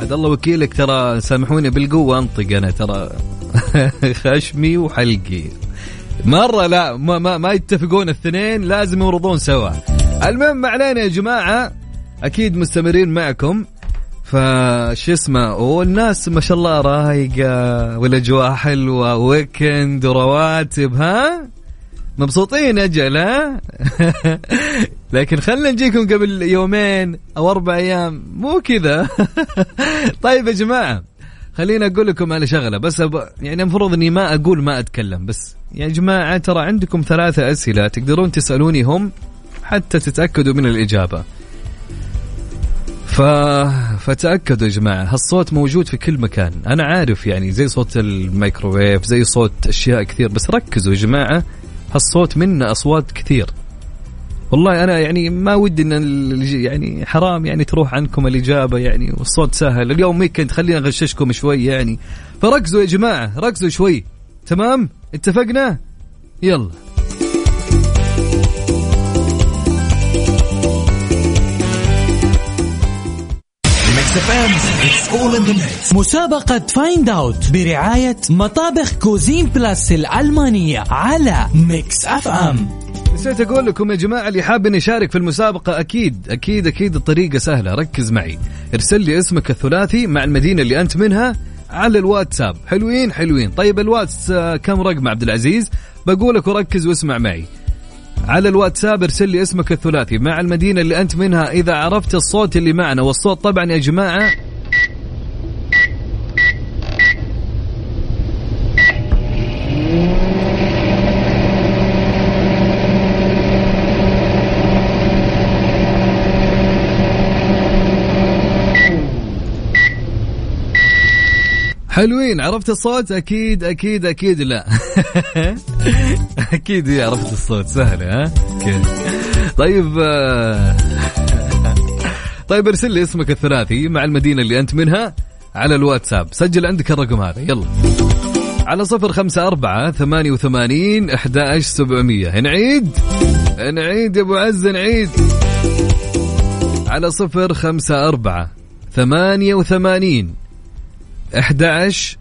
هذا الله وكيلك ترى سامحوني بالقوة أنطق أنا ترى. خشمي وحلقي. مرة لا ما, ما, ما يتفقون الاثنين لازم يورضون سوا. المهم ما علينا يا جماعة. أكيد مستمرين معكم. فش اسمه والناس ما شاء الله رايقة والأجواء حلوة ويكند ورواتب ها؟ مبسوطين أجل ها؟ لكن خلينا نجيكم قبل يومين أو أربع أيام مو كذا. طيب يا جماعة خليني أقول لكم على شغلة بس أب... يعني المفروض إني ما أقول ما أتكلم بس يا جماعة ترى عندكم ثلاثة أسئلة تقدرون تسألوني هم. حتى تتأكدوا من الإجابة. ف... فتأكدوا يا جماعة هالصوت موجود في كل مكان. أنا عارف يعني زي صوت الميكروويف زي صوت أشياء كثير بس ركزوا يا جماعة هالصوت منه أصوات كثير. والله أنا يعني ما ودي أن يعني حرام يعني تروح عنكم الإجابة يعني والصوت سهل. اليوم weekend خلينا أغششكم شوي يعني. فركزوا يا جماعة ركزوا شوي. تمام؟ اتفقنا؟ يلا. مسابقة Find Out برعاية مطابخ Cuisine Plus الألمانية على Mix FM نسيت أقول لكم يا جماعة اللي حاب إنه يشارك في المسابقة أكيد أكيد أكيد الطريقة سهلة. ركز معي. ارسل لي اسمك الثلاثي مع المدينة اللي أنت منها على الواتساب. حلوين حلوين. طيب الواتس آه، كم رقم عبد العزيز؟ بقول لك وركز واسمع معي. على الواتساب ارسل لي اسمك الثلاثي. مع المدينة اللي أنت منها إذا عرفت الصوت اللي معنا. والصوت طبعا يا جماعة حلوين عرفت الصوت؟ أكيد أكيد أكيد لا. أكيد إيه، عرفت الصوت. سهلة ها؟ أوكي. طيب آه، طيب ارسل لي اسمك الثلاثي مع المدينة اللي أنت منها على الواتساب. سجل عندك الرقم هذا يلا. على صفر خمسة أربعة ثمانية وثمانين أحد سبعمية. نعيد؟ نعيد يا أبو عز نعيد. على صفر خمسة أربعة ثمانية وثمانين 11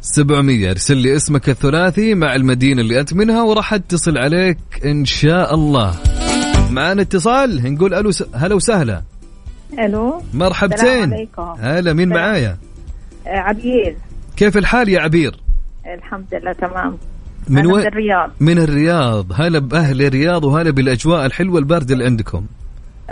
700 ارسل لي اسمك الثلاثي مع المدينة اللي أنت منها وراح أتصل عليك إن شاء الله. معنا اتصال؟ نقول ألو س... هلا وسهلا. ألو. مرحبتين. هلا مين. معايا؟ آه، عبير. كيف الحال يا عبير؟ الحمد لله تمام. من وين؟ من الرياض. من الرياض. هلا بأهل الرياض وهلا بالأجواء الحلوة الباردة اللي عندكم.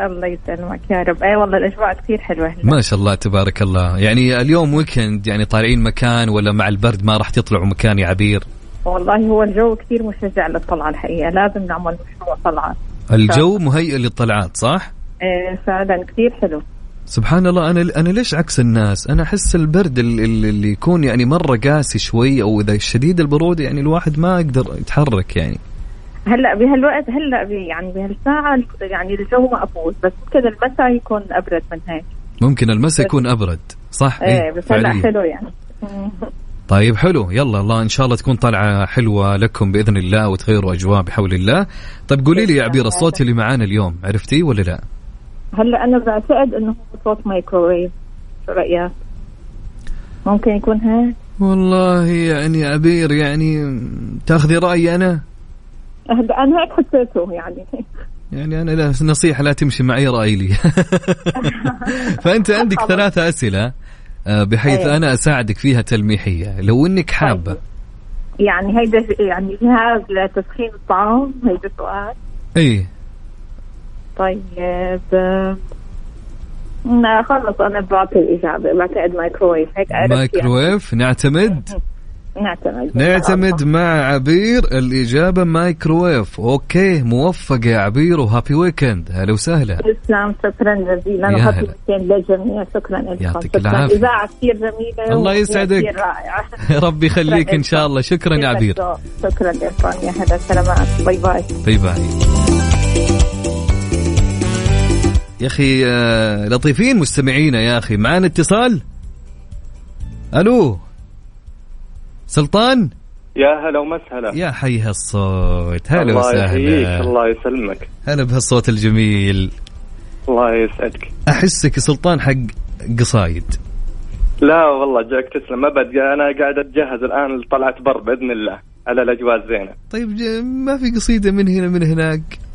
الله يسلمك يا رب. أي والله الأجواء كثير حلوة هنا. ما شاء الله تبارك الله. يعني اليوم ويكند يعني طالعين مكان ولا مع البرد ما راح تطلعوا مكان يا عبير؟ والله هو الجو كثير مشجع للطلعة الحقيقة. لازم نعمل مشروع طلعة. الجو مهيئ للطلعات صح؟ إيه فعلا كثير حلو. سبحان الله. أنا أنا ليش عكس الناس؟ أنا أحس البرد ال- ال- اللي يكون يعني مرة قاسي شوي أو إذا شديد البروده يعني الواحد ما يقدر يتحرك يعني. هلا بهالوقت هلا يعني بهالساعة يعني الجو مقبول بس ممكن المساء يكون أبرد من هيك ممكن المساء يكون أبرد صح؟ إيه بس هلا. حلو يعني طيب حلو يلا الله إن شاء الله تكون طلعة حلوة لكم بإذن الله وتغيروا أجواء بحول الله. طيب قولي لي يا عبير الصوت اللي معانا اليوم عرفتيه ولا لا؟ هلا أنا بعتقد إنه هو صوت مايكروويف شو رأيك؟ ممكن يكون هيك والله يعني عبير يعني تاخذي رأيي أنا أنا هيك حسيته يعني. يعني أنا لا نصيحة لا تمشي معي رأي لي. فأنت عندك ثلاثة أسئلة آه، بحيث أيوة. أنا أساعدك فيها تلميحية. لو إنك حابة. يعني هيدا يعني جهاز لتسخين الطعام هيدا سؤال. اي طيب آه، خلص أنا بعطي الإجابة بعتقد مايكرويف هيك مايكرويف يعني. نعتمد. نعتمد. مع عبير الإجابة microwave okay موفقة يا عبير و happy weekend. هلا وسهلا. تسلم شكرا جزيلا و happy. weekend للجميع شكرا لكم. يعطيك شكراً. العافية. إذاعة كثير جميلة الله يسعدك. ربي يخليك إن شاء الله. شكرا يا عبير. شكرا لكم يا هلا سلامات باي باي. باي باي. يا أخي آه، لطيفين مستمعينا يا أخي. معانا اتصال؟ ألو؟ سلطان؟ يا هلا ومسهلا. يا حي هالصوت. هلا الله يحييك وسهلا الله يسلمك. هلا بهالصوت الجميل. الله يسعدك. أحسك سلطان حق قصايد. لا والله جاك تسلم أبد. أنا قاعد أتجهز الآن لطلعة بر بإذن الله على الأجواء الزينة. طيب ما في قصيدة من هنا من هناك؟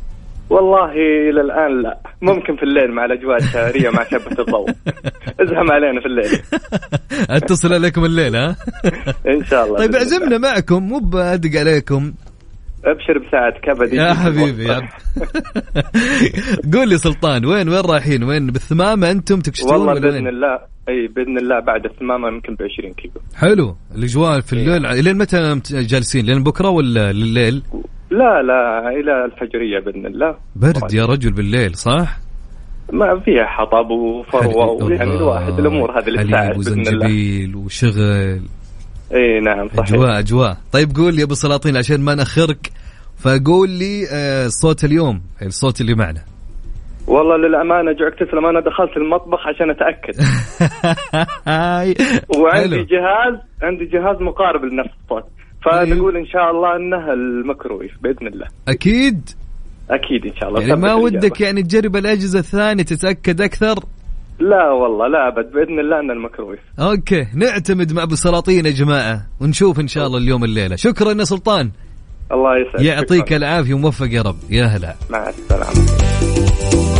والله إلى الآن لا. ممكن في الليل مع الأجواء الشهريه مع شبة الضوء. ازهم علينا في الليل. اتصل عليكم الليل ها؟ إن شاء الله طيب. اعزمنا معكم مو بأدق عليكم. أبشر بساعتك ابد يا حبيبي يا قول لي سلطان وين وين رايحين؟ وين بالثمامة أنتم تكشتون والله بإذن وين؟ الله أي بإذن الله بعد الثمامة يمكن ب 20 كيلو. حلو الأجواء في الليل لين متى جالسين؟ لين بكرة ولا لليل؟ لا لا إلى الفجرية بإذن الله. برد يا رجل بالليل صح؟ ما فيها حطب وفروة ويعني الواحد الأمور هذه اللي تساعد وزنجبيل وشغل؟ إي نعم صحيح. أجواء أجواء. طيب قول لي يا أبو سلاطين عشان ما ناخرك فقول لي آه، الصوت اليوم الصوت اللي معنا. والله للأمانة جعك تسلم أنا دخلت المطبخ عشان أتأكد. وعندي. جهاز عندي جهاز مقارب لنفس الصوت. فنقول إن شاء الله إنه الميكرويف بإذن الله. أكيد؟ أكيد إن شاء الله. يعني ما ودك الإجابة. يعني تجرب الأجهزة الثانية تتأكد أكثر؟ لا والله لا أبد. بإذن الله إن ال microwave okay. نعتمد مع أبو سلاطين يا جماعة. ونشوف إن شاء الله اليوم الليلة. شكرا يا سلطان. الله يسعدك. يعطيك. العافية وموفق يا رب. يا هلا. مع السلامة.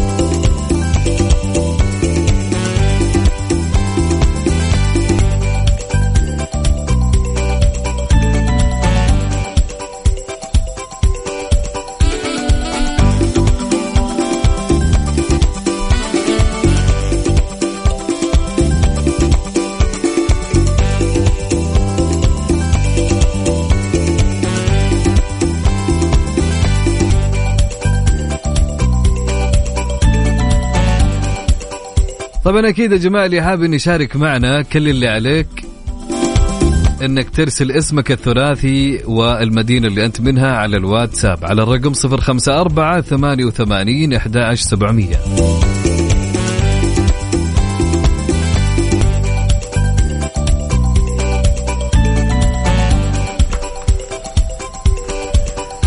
طبعا أكيد يا جماعة اللي حابب إن يشارك معنا كل اللي عليك إنك ترسل اسمك الثلاثي والمدينة اللي أنت منها على الواتساب على الرقم 054 88 11700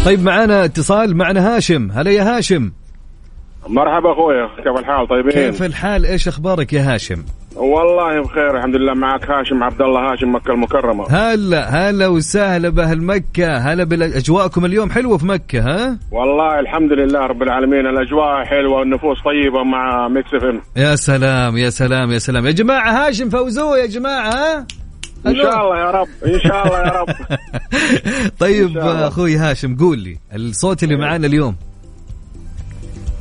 طيب معنا اتصال معنا هاشم. هلا يا هاشم. مرحبا أخويا كيف الحال؟ طيبين؟ كيف الحال؟ إيش أخبارك يا هاشم؟ والله بخير الحمد لله معك. هاشم عبد الله هاشم مكة المكرمة. هلا هلا وسهلا بأهل مكة. هلا بأجواءكم اليوم حلوة في مكة ها؟ والله الحمد لله رب العالمين الأجواء حلوة والنفوس طيبة مع Mix FM. يا سلام يا سلام يا سلام. يا جماعة هاشم فوزوه يا جماعة ها؟ إن شاء الله يا رب إن شاء الله يا رب. طيب. أخوي هاشم قول لي الصوت اللي معانا اليوم.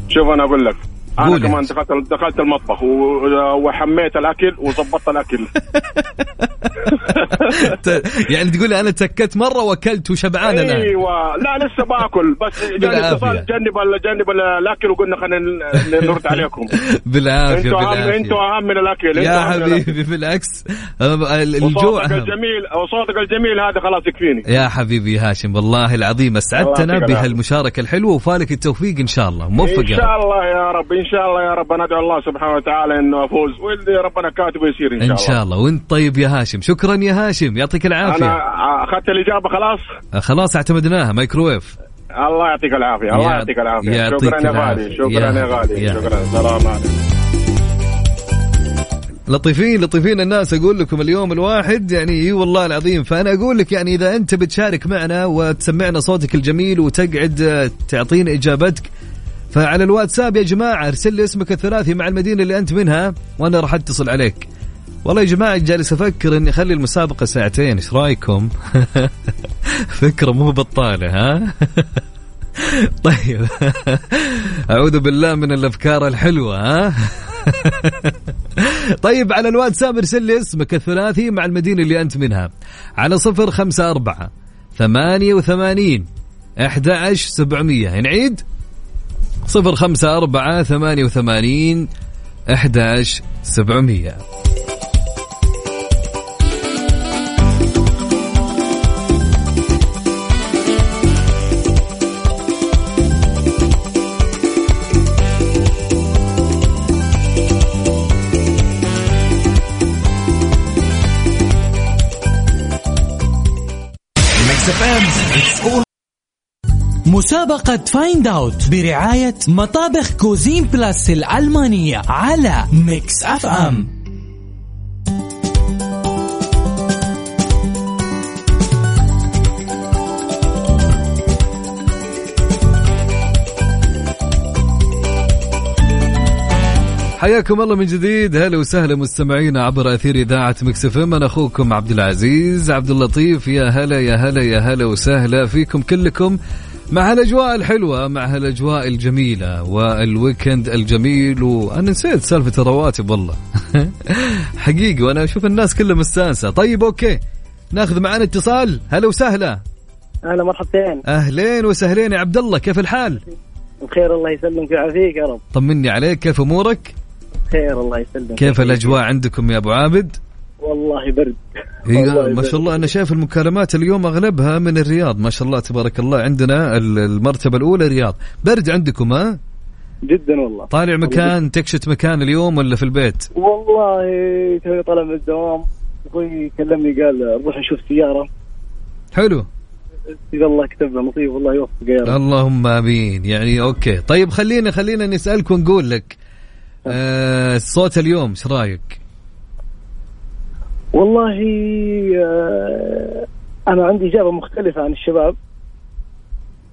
شوف أنا أقول لك. أنا قول يا كمان. دخلت دخلت المطبخ وحميت الأكل وظبطت الأكل. يعني تقول أنا تكت مرة وأكلت وشبعان الان أيوه. لا لسه باكل. بس جاني. اتصال جنب جنب الاكل وقلنا خلينا نرد عليكم. بالعافية أنتوا اهم أنتوا أهم من الأكل. يا. حبيبي بالعكس. الجوع وصوتك. الجميل وصوتك الجميل هذا خلاص يكفيني. يا حبيبي هاشم والله العظيم أسعدتنا بهالمشاركة الحلوة وفالك التوفيق إن شاء الله. موفق إن شاء الله يا رب. إن شاء الله يا رب ندعو الله سبحانه وتعالى إنه أفوز. واللي ربنا كاتبه يصير ان شاء ان الله شاء الله وإنت طيب يا هاشم. شكرا يا هاشم. يعطيك العافية. أنا أخذت الإجابة خلاص؟ آه، خلاص اعتمدناها. مايكروويف. الله يعطيك العافية الله يعطيك العافية. يعطيك شكرا يا. غالي شكرا يا- غالي شكرا. سلام عليكم. لطيفين لطيفين الناس. أقول لكم اليوم الواحد يعني إي والله العظيم. فأنا أقول لك يعني إذا أنت بتشارك معنا وتسمعنا صوتك الجميل وتقعد آه، تعطينا إجابتك فعلى الواتساب يا جماعة ارسل لي اسمك الثلاثي مع المدينة اللي أنت منها وأنا راح أتصل عليك. والله يا جماعة جالس أفكر إني أخلي المسابقة ساعتين إيش رأيكم؟ فكرة مو بطاله ها؟ طيب. أعوذ بالله من الأفكار الحلوة ها؟ طيب على الواتساب ارسل لي اسمك الثلاثي مع المدينة اللي أنت منها. على صفر خمسة أربعة ثمانية وثمانين أحد عشر سبعمية. نعيد؟ صفر خمسة أربعة ثمانية وثمانين أحد عشر سبعمية. مسابقة Find Out برعاية مطابخ Cuisine Plus الألمانية على Mix FM حياكم الله من جديد. هلا وسهلا مستمعينا عبر أثير إذاعة Mix أنا أخوكم عبد العزيز عبد اللطيف. يا هلا يا هلا يا هلا وسهلا فيكم كلكم. مع هالأجواء الحلوة مع هالأجواء الجميلة وال weekend الجميل وأنا نسيت سالفة الرواتب والله. حقيقي وأنا أشوف الناس كلها مستانسة. طيب أوكي. ناخذ معنا اتصال. هلا وسهلا. أهلا مرحبتين. أهلين وسهلين يا عبد الله. كيف الحال؟ بخير الله يسلمك ويعافيك يا رب. طمني عليك. كيف أمورك؟ خير الله يسلمك. كيف الأجواء عندكم يا أبو عابد؟ والله برد. والله ما شاء الله. أنا شايف المكالمات اليوم أغلبها من الرياض. ما شاء الله تبارك الله. عندنا ال- المرتبة الأولى الرياض برد عندكم ها؟ جدا والله. طالع مكان تكشت مكان اليوم ولا في البيت؟ والله توي طالع من الدوام. أخوي كلمني قال نروح نشوف سيارة. حلو. إذا الله كتب نصيب والله يوفقه يا اللهم آمين. يعني أوكي. طيب خلينا خلينا نسألك ونقول لك آه صوت اليوم إيش رأيك؟ والله آه، أنا عندي إجابة مختلفة عن الشباب.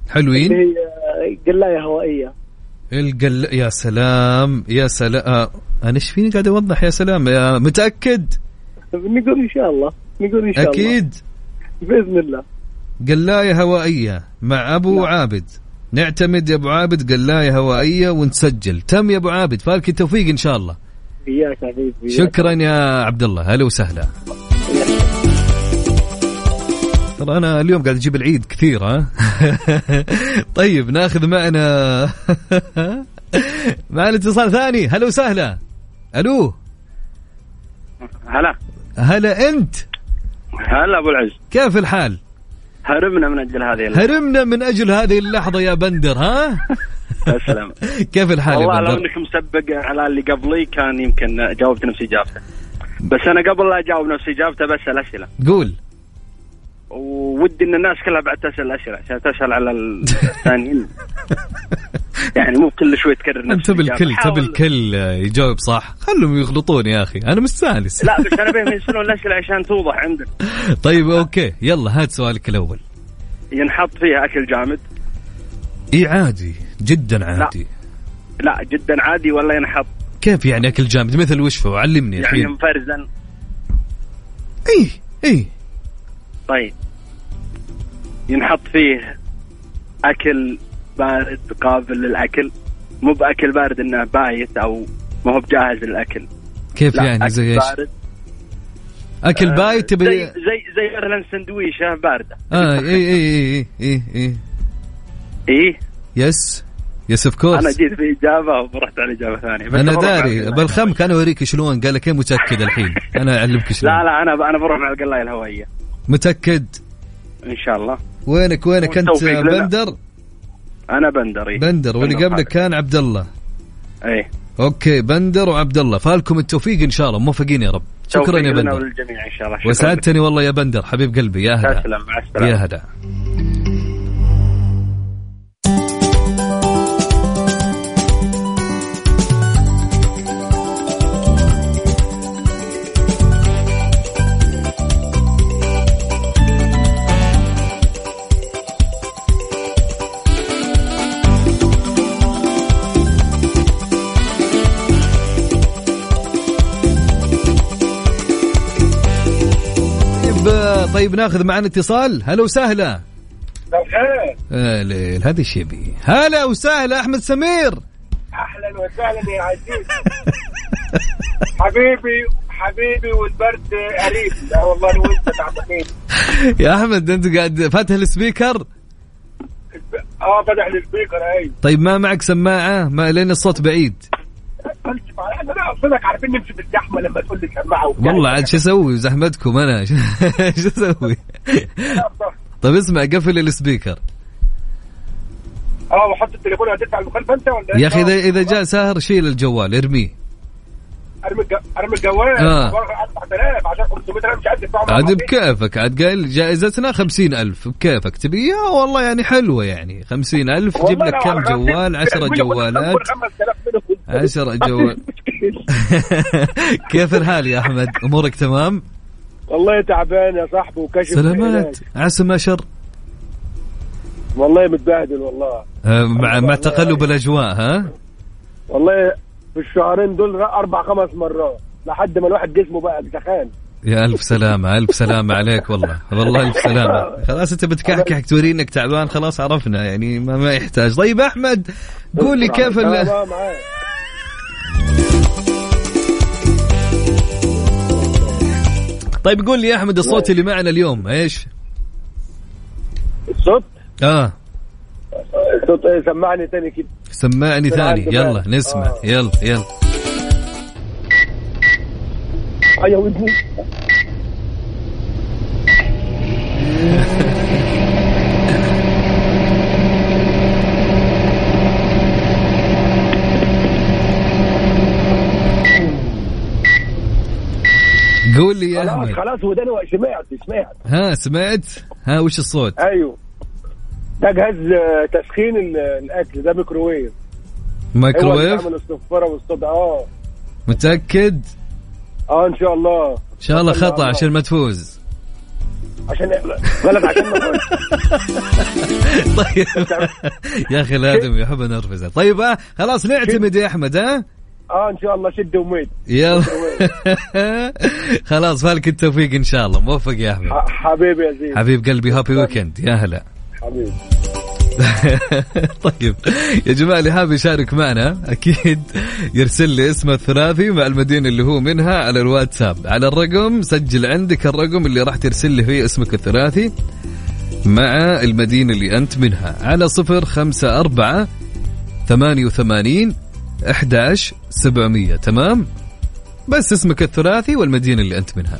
حلوين؟ هي قلاية هوائية. القل يا سلام يا سلام آه أنا إيش فيني قاعد أوضح يا سلام؟ يا متأكد؟ نقول إن شاء الله نقول إن شاء الله. أكيد. بإذن الله. قلاية هوائية مع أبو نعم. عابد. نعتمد يا أبو عابد قلاية هوائية ونسجل. تم يا أبو عابد فالك التوفيق إن شاء الله. إياك يا حبيبي. شكرا يا عبد الله هلا وسهلا. ترى أنا اليوم قاعد أجيب العيد كثير ها؟ طيب ناخذ معنا معنا اتصال ثاني هلا وسهلا. ألو. هلا. هلا أنت؟ هلا أبو العز. كيف الحال؟ هربنا من أجل هذه اللحظة. هرمنا من أجل هذه اللحظة يا بندر ها؟ اسلم كيف الحال والله لو إنك مسبق على اللي قبلي كان يمكن جاوبت نفس إجابته. بس أنا قبل لا أجاوب نفس إجابته بسال اسئله قول. وودي إن الناس كلها بعد تسأل اسئله عشان تسأل على الثانيين. يعني مو كل شوي تكرر نفس انت. تبي حاول- الكل يجاوب صح. خلهم يغلطون يا أخي أنا مستانس لا بس أنا بيهم يسألون الأسئلة عشان توضح عندك طيب أوكي. يلا هات سؤالك الأول. ينحط فيها أكل جامد. إي عادي. جدا عادي. لا جدا عادي ولا ينحط. كيف يعني أكل جامد؟ مثل وش علمني يعني الحين مفرزا إي إي. طيب. ينحط فيه أكل بارد قابل للأكل. مو بأكل بارد إنه بايت أو ما هو بجاهز للأكل. كيف يعني؟ زي إيش؟ بارد. أكل آه، بايت زي تبي زي زي مثلا سندويشه بارده آه إي إي إي إي إي إيه يس يس اوف أنا كورس جيت في إجابة ورحت على إجابة ثانية. أنا داري. القلاية. بالخمك أنا اوريك شلون قال لك إيه متأكد الحين. أنا أعلمك شلون. لا لا أنا أنا بروح مع القلاية الهوائية. متأكد؟ إن شاء الله. وينك وينك أنت والتوفيق لنا. بندر؟ أنا بندري بندر واللي قبلك كان عبد الله إيه أوكي بندر وعبد الله فالكم التوفيق إن شاء الله. موفقين يا رب. شكرا يا بندر. وللجميع إن شاء الله. وسعدتني والله يا بندر حبيب قلبي. يا هلا. تسلم مع السلامة. يا هلا. طيب ناخذ معنا اتصال. هلا وسهلا. الخير آه ليل. هذا إيش يبي؟ هلا وسهلا أحمد سمير. أهلا وسهلا يا عزيز. حبيبي حبيبي والبرد قريب لا والله وانت تعبانين يا أحمد أنت قاعد فاتح السبيكر؟ آه فتح السبيكر أي. طيب ما معك سماعة؟ ما لين الصوت بعيد. اقصدك عارفين نمشي بالزحمة لما تقول لي سماعة. والله عاد شو أسوي؟ زحمتكم أنا. شو أسوي؟ طيب اسمع قفل السبيكر. آه وحط التليفون هتدفع المخالفه أنت ولا يا أخي؟ اذا إذا جاء ساهر شيل الجوال ارميه. ارمي الج- ارمي الجوال آه. 4000 عشان 500 مش قد عاد بكيفك عاد قايل جائزتنا خمسين ألف بكيفك. تبيها والله يعني حلوة يعني خمسين ألف جيب والله لك كم جوال؟ عشرة منهم جوالات. كل 5000 منهم. عشرة جوال. كيف الحال يا أحمد؟ أمورك تمام؟ والله تعبان يا صاحبي وكشف سلامات. عسى ما شر. والله متبهدل والله. آه، مع مع تقلب الأجواء ها؟ والله في الشهرين دول أربع خمس مرات لحد ما الواحد جسمه بقى سخان. يا ألف سلامة ألف سلامة عليك والله والله ألف سلامة. خلاص أنت بتكحكح توري إنك تعبان خلاص عرفنا يعني ما, ما يحتاج. طيب أحمد قول لي كيف ال... آه،. طيب قول لي يا أحمد الصوت اللي معنا اليوم إيش؟ الصوت؟ آه. الصوت إيه، سمعني تاني كده. سمعني ثاني يلا. نسمع. آه. يلا يلا. أيوه ودني قول لي يا خلاص أحمد. خلاص وداني سمعت سمعت. ها سمعت؟ ها وش الصوت؟ أيوه. ده جهاز آه، تسخين ال- الأكل ده ميكروويف. مايكروويف بيعمل الصفاره والصدى آه. متأكد؟ آه إن شاء الله. إن شاء الله خطأ عشان ما تفوز. عشان غلط عشان ما. طيب. يا أخي الآدم يحب نرفزه. طيب ها خلاص نعتمد يا أحمد ها آه إن شاء الله شد وميت. يلا. خلاص فالك التوفيق إن شاء الله. موفق يا أحمد. حبيبي يا زين حبيب قلبي هابي ويكند. يا هلا. طيب. يا جماعة اللي حاب يشارك معنا أكيد يرسل لي اسمه الثلاثي مع المدينة اللي هو منها على الواتساب. على الرقم سجل عندك الرقم اللي راح ترسل لي فيه اسمك الثلاثي مع المدينة اللي أنت منها. على صفر خمسة أربعة ثمانية وثمانين أحداش سبعمية. تمام؟ بس اسمك الثلاثي والمدينة اللي أنت منها.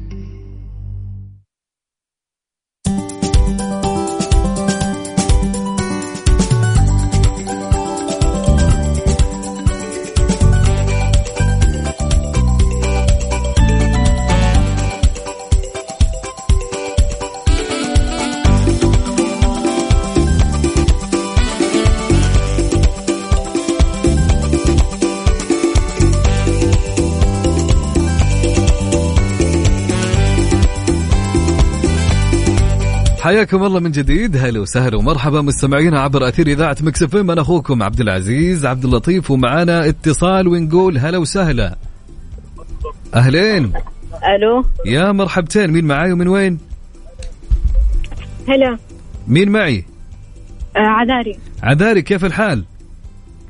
حياكم الله من جديد. هلا وسهلا ومرحبا مستمعينا عبر أثير إذاعة Mix FM. أنا أخوكم عبد العزيز عبد اللطيف ومعانا اتصال ونقول هلا وسهلا. أهلين. ألو. يا مرحبتين. مين معاي ومن وين؟ هلا. مين معي؟ آه عذاري. عذاري كيف الحال؟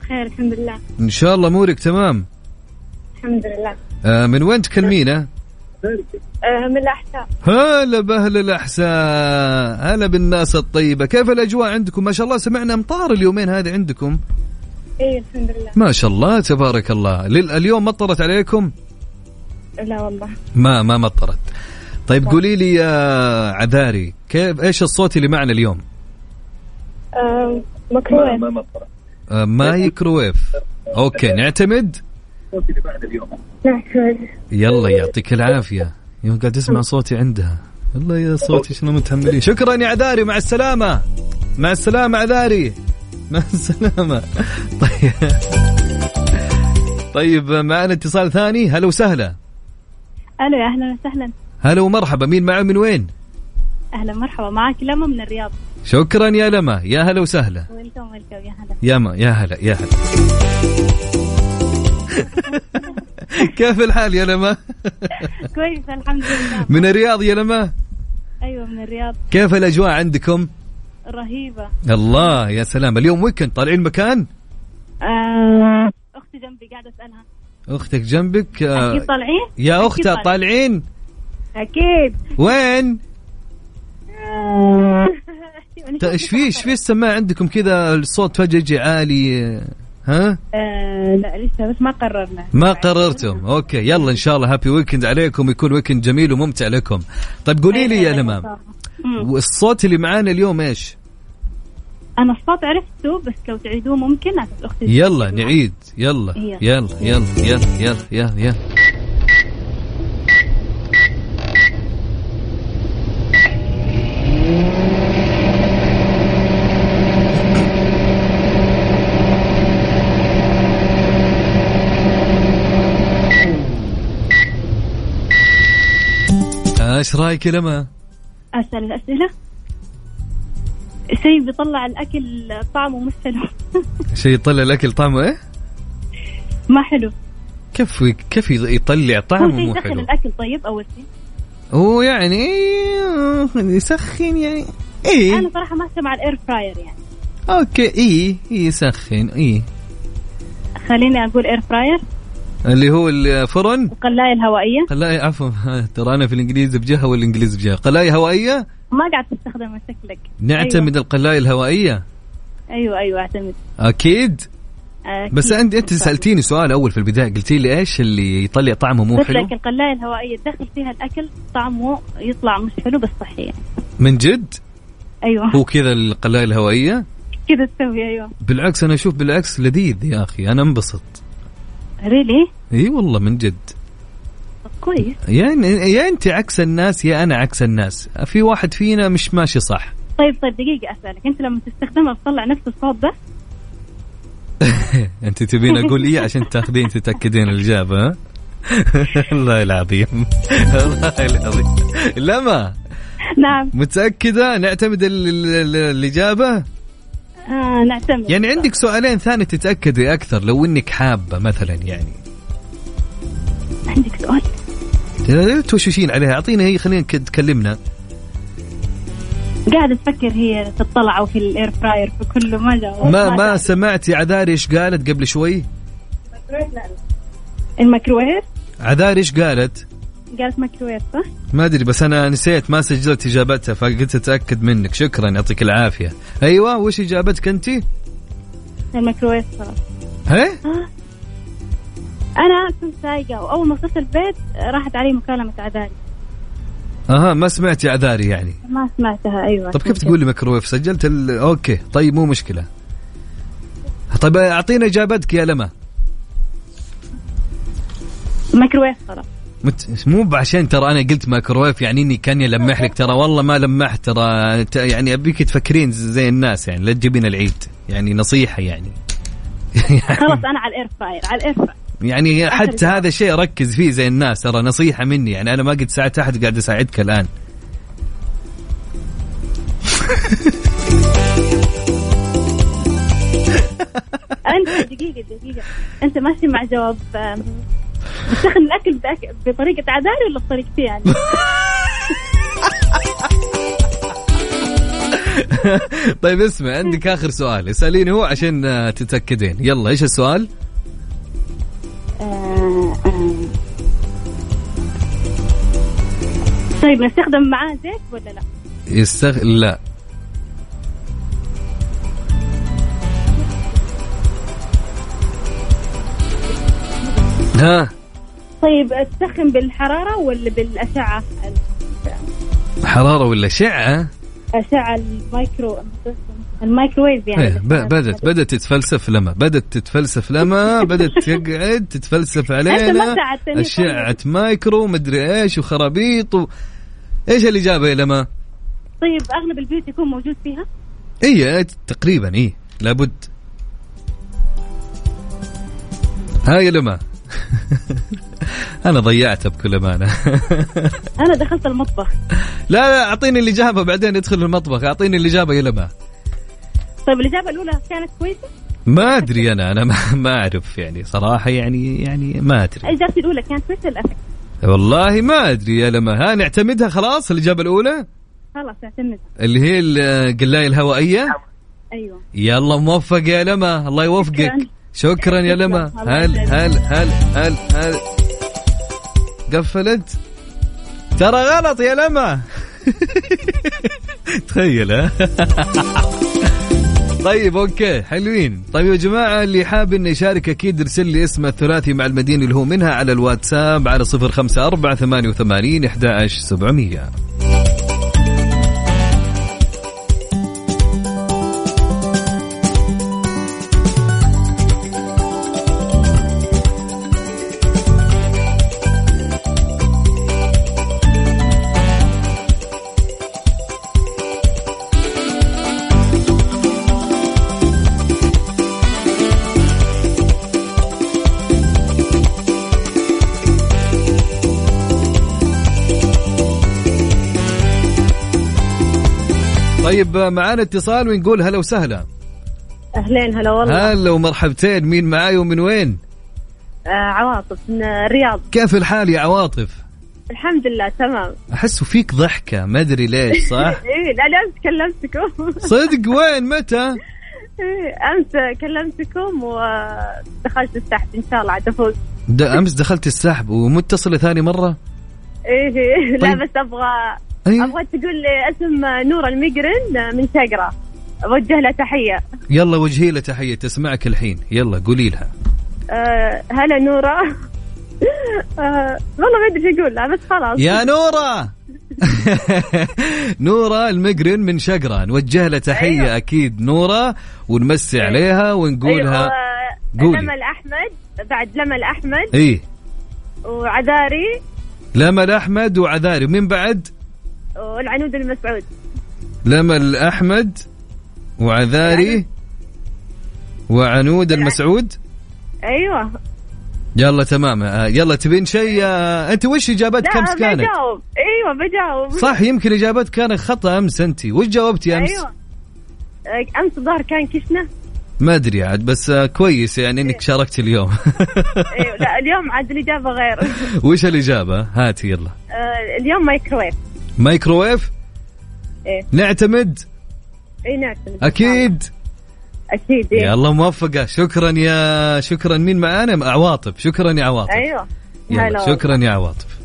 خير الحمد لله. إن شاء الله أمورك تمام. الحمد لله. آه من وين تكلمينا؟ من الأحساء. هلا بأهل الأحساء. هلا بالناس الطيبة. كيف الأجواء عندكم؟ ما شاء الله سمعنا امطار اليومين هذه عندكم. اي الحمد لله. ما شاء الله تبارك الله. لل- اليوم مطرت عليكم؟ لا والله. ما ما مطرت طيب قولي لي يا عذاري كيف إيش الصوت اللي معنا اليوم؟ مايكروويف آه مايكروويف أوكي نعتمد. نعتمد يلا يعطيك العافية. يوم قاعد اسمع صوتي عندها. والله يا صوتي شنو متحملين شكرا يا عذاري مع السلامة. مع السلامة عذاري. مع السلامة. طيب. طيب معنا اتصال ثاني. هلا وسهلا. ألو يا أهلا وسهلا. هلا ومرحبا. مين معه من وين؟ أهلا مرحبا معك لما من الرياض. شكرا يا لما. يا هلا وسهلا. ويلكم ويلكم يا هلا. يا ما يا هلا يا هلا. كيف الحال يا لما كويس الحمد لله. من الرياض يا لما أيوه من الرياض. كيف الأجواء عندكم؟ رهيبة. الله يا سلام. اليوم ويكند طالعين مكان؟ آه. أختي جنبي قاعدة أسألها. أختك جنبك؟ آه، أكيد طالعين؟ يا أكيد أختها طالعين. أكيد. وين؟ آه. إيش في إيش في السماعه عندكم كذا؟ الصوت فجأة يجي عالي. ها؟ آه لا لسه بس ما قررنا. ما قررتم. أوكي يلا إن شاء الله happy weekend عليكم يكون weekend جميل وممتع لكم. طيب قولي لي يا لما مم. والصوت اللي معانا اليوم إيش؟ أنا الصوت عرفته بس لو تعيدوه ممكن أختي يلا نعيد. يلا يلا. يلا يلا يلا يلا يلا يلا. إيش رأيك يا لما؟ أسأل الأسئلة. شيء بيطلع الأكل طعمه مش حلو. شيء يطلع الأكل طعمه إيه؟ ما حلو. كيف كيف يطلع طعمه مو حلو؟ الأكل طيب أول شيء؟ هو يعني إيه، يسخن يعني. إيه. أنا صراحة ما مع ال air fryer يعني. أوكي إيه إيه يسخن إيه. خليني أقول air fryer اللي هو الفرن القلاية الهوائية. قلاية عفوا. ترى أنا في الإنجليزي بجهة والإنجليزي بجهة. قلاية هوائية؟ ما قاعد تستخدمها شكلك. نعتمد القلاية الهوائية؟ أيوه أيوه أعتمد. أكيد. أكيد. بس انت أنت سألتيني سؤال أول في البداية. قلتي لي إيش اللي يطلع طعمه مو حلو؟ لك القلاية الهوائية تدخل فيها الأكل طعمه يطلع مش حلو بس صحي. يعني من جد؟ أيوه. هو كذا القلاية الهوائية؟ كذا تسوي أيوه. بالعكس أنا أشوف بالعكس لذيذ يا أخي. أنا انبسط ريلي إي والله من جد. كويس. يعني يا انت عكس الناس يا أنا عكس الناس. في واحد فينا مش ماشي صح. طيب طيب دقيقة أسألك. أنت لما تستخدمها بتطلع نفس الصوت ده؟ أنت تبين أقول إيه؟ عشان تاخذين تتأكدين الإجابة ها؟ الله العظيم. الله العظيم. لما؟ نعم. متأكدة؟ نعتمد ال- ال- ال- الإجابة؟ آه نعتمد. يعني عندك سؤالين ثاني تتأكدي أكثر لو إنك حابة مثلا يعني. عندك سؤال؟ لا توشوشين عليها. اعطينا هي خلينا تكلمنا. قاعدة تفكر هي في الطلع أو في ال air fryer في كله ما ما ما سمعتي عذاري إيش قالت قبل شوي؟ الميكروويف؟ عذاري إيش قالت؟ قالت ميكروويف صح؟ ما أدري بس أنا نسيت ما سجلت إجابتها فقلت أتأكد منك. شكرا يعطيك العافية. أيوه وش إجابتك أنت؟ الميكروويف. صح هي آه. أنا كنت سايقة وأول ما وصلت البيت راحت علي مكالمة عذاري. أها ما سمعتي عذاري يعني؟ ما سمعتها أيوه. طب كيف تقول لي ميكروويف؟ سجلت ال... أوكي. طيب مو مشكلة. طيب أعطينا إجابتك يا لما. ميكروويف خلاص. مت... مو عشان ترى أنا قلت ميكروويف يعني إني كاني لمح لك. ترى والله ما لمحت. ترى يعني أبيك تفكرين زي الناس يعني لا تجيبين العيد. يعني نصيحة يعني. خلاص أنا على الإير فراير على الإير يعني حتى هذا الشيء ركز فيه زي الناس. ترى نصيحة مني يعني أنا ما قد ساعدت أحد قاعد أساعدك الآن. أنت دقيقة دقيقة. أنت ماشي مع جواب بتسخن الأكل بطريقة عذاري ولا بطريقتي يعني؟ طيب اسمع عندك آخر سؤال اسأليني هو عشان آه، تتأكدين يلا إيش السؤال آه، آه. طيب نستخدم معاه زيت ولا لا؟ يستغ لا ها طيب تسخن بالحرارة ولا بالأشعة؟ حرارة ولا أشعة أشعة المايكرو المايكروويف يعني إيه، ب- بدت بدت تتفلسف لما بدت تتفلسف لما بدت تقعد تتفلسف علينا ساعدتني أشعة مايكرو مدري إيش وخرابيط و... إيش الإجابة يا لما؟ طيب أغلب البيوت يكون موجود فيها؟ إي تقريبا إي لابد ها يا لما أنا ضيعته بكل أمانة. أنا دخلت المطبخ. لا لا أعطيني الاجابه بعدين ادخل المطبخ. أعطيني الاجابه يا لما طيب الاجابه الأولى كانت كويسة؟ ما أدري أنا أنا ما, ما أعرف يعني صراحة يعني يعني ما أدري. اجابتي الأولى كانت كويسة ولا والله ما أدري يا لما. ها نعتمدها خلاص الاجابه الأولى؟ خلاص اعتمد اللي هي القلايه الهوائية؟ أيوه. يلا موفق يا لما. الله يوفقك. شكراً. شكرا يا لما. هل يسعدك. هل هل هل هل. قفلت. ترى غلط يا لما تخيل ها؟ طيب أوكي حلوين. طيب يا جماعة اللي حاب إنه يشارك أكيد ارسل لي اسمه الثلاثي مع المدينة اللي هو منها على الواتساب على 054 88 11700 طيب معانا اتصال ونقول هلا وسهلا. أهلين هلا والله. هلا ومرحبتين مين معاي ومن وين؟ آه عواطف من الرياض. كيف الحال يا عواطف؟ الحمد لله تمام. أحس فيك ضحكة ما أدري ليش صح؟ إيه لا أمس كلمتكم. صدق وين؟ متى؟ إيه، أمس كلمتكم ودخلت السحب إن شاء الله عاد أفوز. أمس دخلت السحب ومتصلة ثاني مرة؟ إيه إيه، لا طيب. بس أبغى أيه. أبغى تقول لي اسم نور المقرن من شقرة. أوجه له تحية. يلا وجهي له تحية تسمعك الحين. يلا قولي لها. أه هلا نورة. أه والله ما أدري أقول لها بس خلاص. يا نورة! نورة المقرن من شقرة. نوجه لها تحية أيوة. أكيد نورة ونمسي عليها ونقولها. أيوة قولي. لمل أحمد بعد لمل أحمد. إيه. وعذاري. لمل أحمد وعذاري. من بعد؟ والعنود المسعود. لمل أحمد وعذاري وعنود المسعود؟ أيوه. يلا تمام. آه، يلا تبين شيء آه، أنت وش إجابتك أمس كانت؟ بجاوب. أيوه بجاوب. صح يمكن إجابتك كانت خطأ أمس أنت. وش جاوبتي أمس؟ أيوه. أه، أمس الظاهر كان كشنة. ما أدري عاد بس كويس يعني إنك شاركت اليوم. أيوه. لا اليوم عاد الإجابة غير. وش الإجابة؟ هاتي يلا. اليوم مايكرويف. مايكروويف؟ إيه. نعتمد؟ اي نعتمد. أكيد. أكيد إيه. يلا موفقة. شكرا يا شكرا. مين معانا؟ عواطف. شكرا يا عواطف. أيوه. يلا شكرا يا عواطف.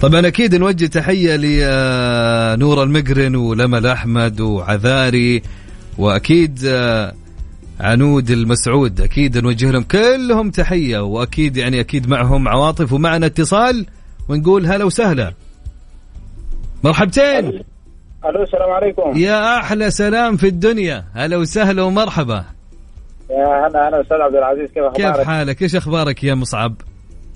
طبعا أكيد نوجه تحية لنور المقرن ولمل أحمد وعذاري وأكيد آه، عنود المسعود. أكيد نوجه لهم كلهم تحية وأكيد يعني أكيد معهم عواطف ومعنا اتصال ونقول هلا وسهلا. مرحبتين. ألو. السلام عليكم. يا أحلى سلام في الدنيا. هلا وسهلا ومرحبا. يا هلا هلا أستاذ عبد العزيز كيف كيف أخبارك؟ حالك؟ إيش أخبارك يا مصعب؟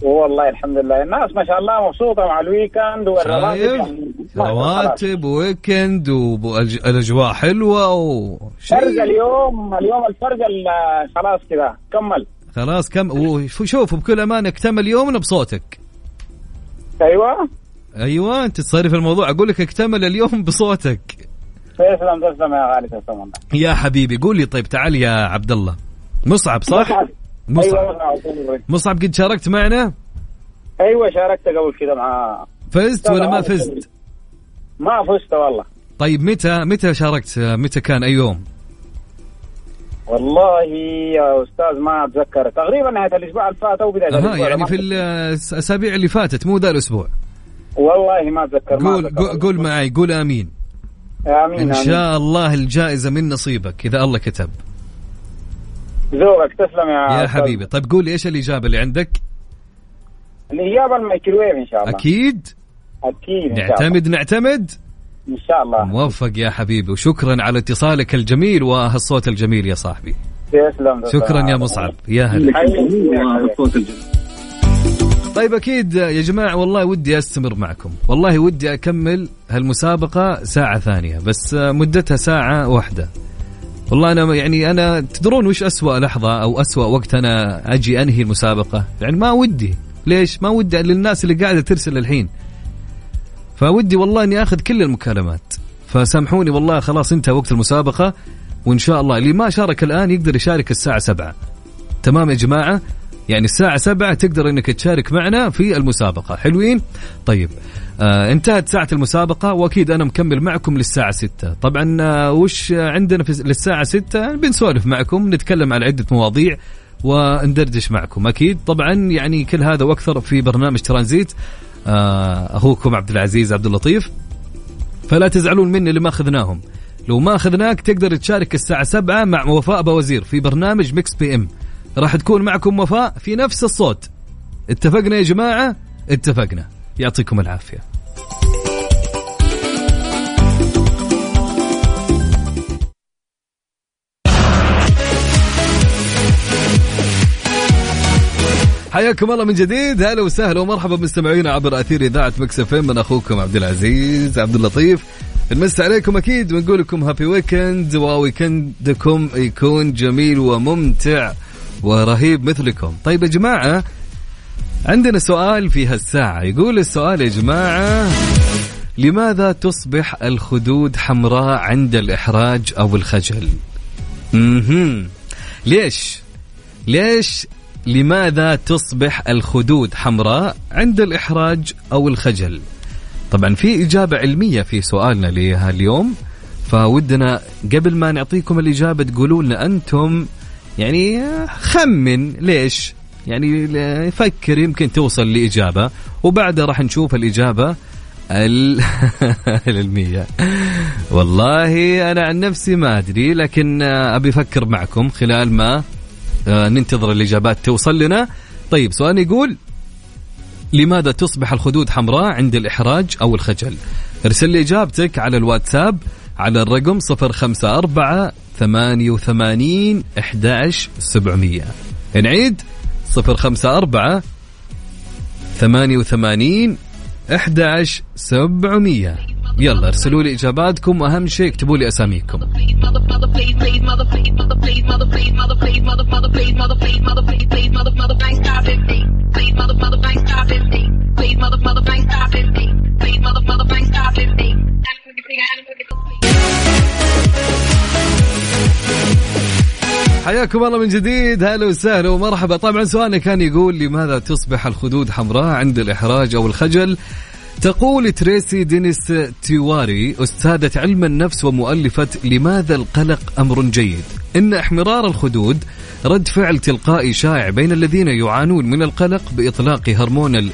والله الحمد لله. الناس ما شاء الله مبسوطة مع الويكند والرواتب شايف؟ يعني رواتب ويكند والاجواء حلوة وشيء فرق اليوم اليوم الفرق ال- خلاص كذا كمل. خلاص كم وشوف بكل أمانة اكتمل يومنا بصوتك. أيوه. أيوه أنت تصرف الموضوع. أقول لك اكتمل اليوم بصوتك. تسلم تسلم يا غالي تسلم. يا حبيبي قول لي طيب تعال يا عبد الله مصعب صح؟ مصعب. مصعب. أيوه مصعب قد شاركت معنا؟ أيوه شاركت قبل كذا مع فزت ولا ما فزت؟ ما فزت والله. طيب متى متى شاركت؟ متى كان؟ أي يوم؟ والله يا أستاذ ما أتذكر. تقريبا نهاية الأسبوع اللي فات أو بداية الأسبوع يعني في الأسابيع اللي فاتت مو ذا الأسبوع. والله ما اتذكر ما قول أتذكر. قول- قول معي قول آمين. آمين إن آمين. شاء الله الجائزة من نصيبك إذا الله كتب. ذوقك تسلم يا يا أستاذ. حبيبي. طيب قول لي إيش الإجابة اللي عندك؟ الإجابة الميكروويف إن شاء الله. أكيد؟ أكيد شاء الله. نعتمد نعتمد؟ إن شاء الله. موفق يا حبيبي وشكرا على اتصالك الجميل وهالصوت الجميل يا صاحبي. تسلم. شكرا يا مصعب يا هلا. طيب أكيد يا جماعة والله ودي أستمر معكم. والله ودي أكمل هالمسابقة ساعة ثانية بس مدتها ساعة واحدة. والله أنا يعني أنا تدرون وش أسوأ لحظة أو أسوأ وقت أنا أجي أنهي المسابقة؟ يعني ما ودي. ليش؟ ما ودي للناس اللي قاعدة ترسل الحين. فودي والله إني آخذ كل المكالمات. فسامحوني والله خلاص انتهى وقت المسابقة وإن شاء الله اللي ما شارك الآن يقدر يشارك الساعة سبعة. تمام يا جماعة؟ يعني الساعة سبعة تقدر إنك تشارك معنا في المسابقة. حلوين؟ طيب آه انتهت ساعة المسابقة وأكيد أنا مكمل معكم للساعة ستة. طبعا آه وش عندنا في للساعة ستة؟ بنسولف معكم نتكلم عن عدة مواضيع وندردش معكم. أكيد طبعا يعني كل هذا وأكثر في برنامج ترانزيت. آه أخوكم عبد العزيز عبد اللطيف. فلا تزعلون مني اللي ما أخذناهم. لو ما أخذناك تقدر تشارك الساعة سبعة مع وفاء بوزير في برنامج Mix PM. راح تكون معكم وفاء في نفس الصوت. اتفقنا يا جماعة؟ اتفقنا. يعطيكم العافية. حياكم الله من جديد. هلا وسهلا ومرحبا مستمعينا عبر أثير إذاعة Mix FM من أخوكم عبد العزيز عبد اللطيف. نمسي عليكم أكيد ونقول لكم happy weekend و weekend كم يكون جميل وممتع. ورهيب مثلكم. طيب يا جماعة عندنا سؤال في هالساعة. يقول السؤال يا جماعة لماذا تصبح الخدود حمراء عند الإحراج أو الخجل؟ مهم. ليش؟ ليش لماذا تصبح الخدود حمراء عند الإحراج أو الخجل؟ طبعا في إجابة علمية في سؤالنا لها اليوم فودنا قبل ما نعطيكم الإجابة تقولوا لنا أنتم يعني خمن ليش؟ يعني فكر يمكن توصل لإجابة وبعدها راح نشوف الإجابة العلمية. والله أنا عن نفسي ما أدري لكن أبي أفكر معكم خلال ما آه، ننتظر الإجابات توصل لنا. طيب سؤال يقول لماذا تصبح الخدود حمراء عند الإحراج أو الخجل؟ ارسل لي إجابتك على الواتساب على الرقم 054 88 11 700 نعيد 054 88 11 700 يلا ارسلوا لي إجاباتكم وأهم شيء اكتبوا لي أساميكم. حياكم الله من جديد. هلا وسهلا ومرحبا. طبعا سؤالنا كان يقول لماذا تصبح الخدود حمراء عند الإحراج أو الخجل؟ تقول تريسي دينيس تيواري أستاذة علم النفس ومؤلفة لماذا القلق أمر جيد؟ إن احمرار الخدود رد فعل تلقائي شائع بين الذين يعانون من القلق بإطلاق هرمون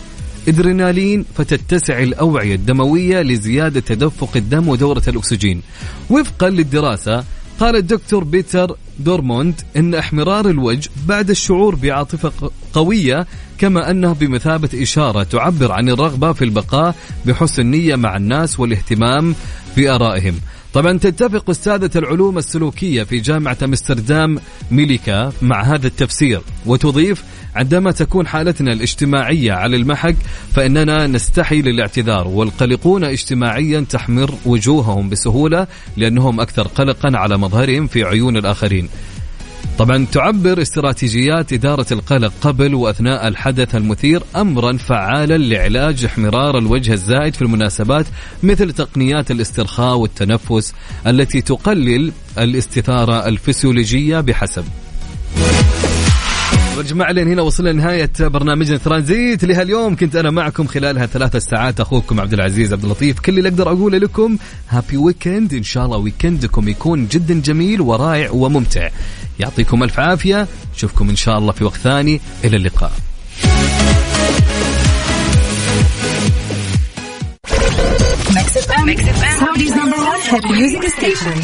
الإدرينالين فتتسع الأوعية الدموية لزيادة تدفق الدم ودورة الأكسجين. وفقا للدراسة قال الدكتور بيتر دورموند إن احمرار الوجه بعد الشعور بعاطفة قوية كما أنه بمثابة إشارة تعبر عن الرغبة في البقاء بحسن نيه مع الناس والاهتمام بآرائهم. طبعا تتفق أستاذة العلوم السلوكية في جامعة أمستردام ميليكا مع هذا التفسير وتضيف عندما تكون حالتنا الاجتماعية على المحك فإننا نستحي للاعتذار والقلقون اجتماعيا تحمر وجوههم بسهولة لأنهم أكثر قلقا على مظهرهم في عيون الآخرين. طبعا تعبر استراتيجيات إدارة القلق قبل وأثناء الحدث المثير أمرا فعالا لعلاج احمرار الوجه الزائد في المناسبات مثل تقنيات الاسترخاء والتنفس التي تقلل الاستثارة الفسيولوجية بحسب. جماعة لين هنا وصلنا لنهاية برنامجنا ترانزيت لهاليوم. كنت أنا معكم خلال هالثلاث ساعات. أخوكم عبد العزيز عبد اللطيف كل اللي أقدر أقوله لكم هابي ويكند إن شاء الله ويكندكم يكون جدا جميل ورائع وممتع. يعطيكم ألف عافية. نشوفكم إن شاء الله في وقت ثاني. إلى اللقاء. Mix FM, Saudi's number one hit music station.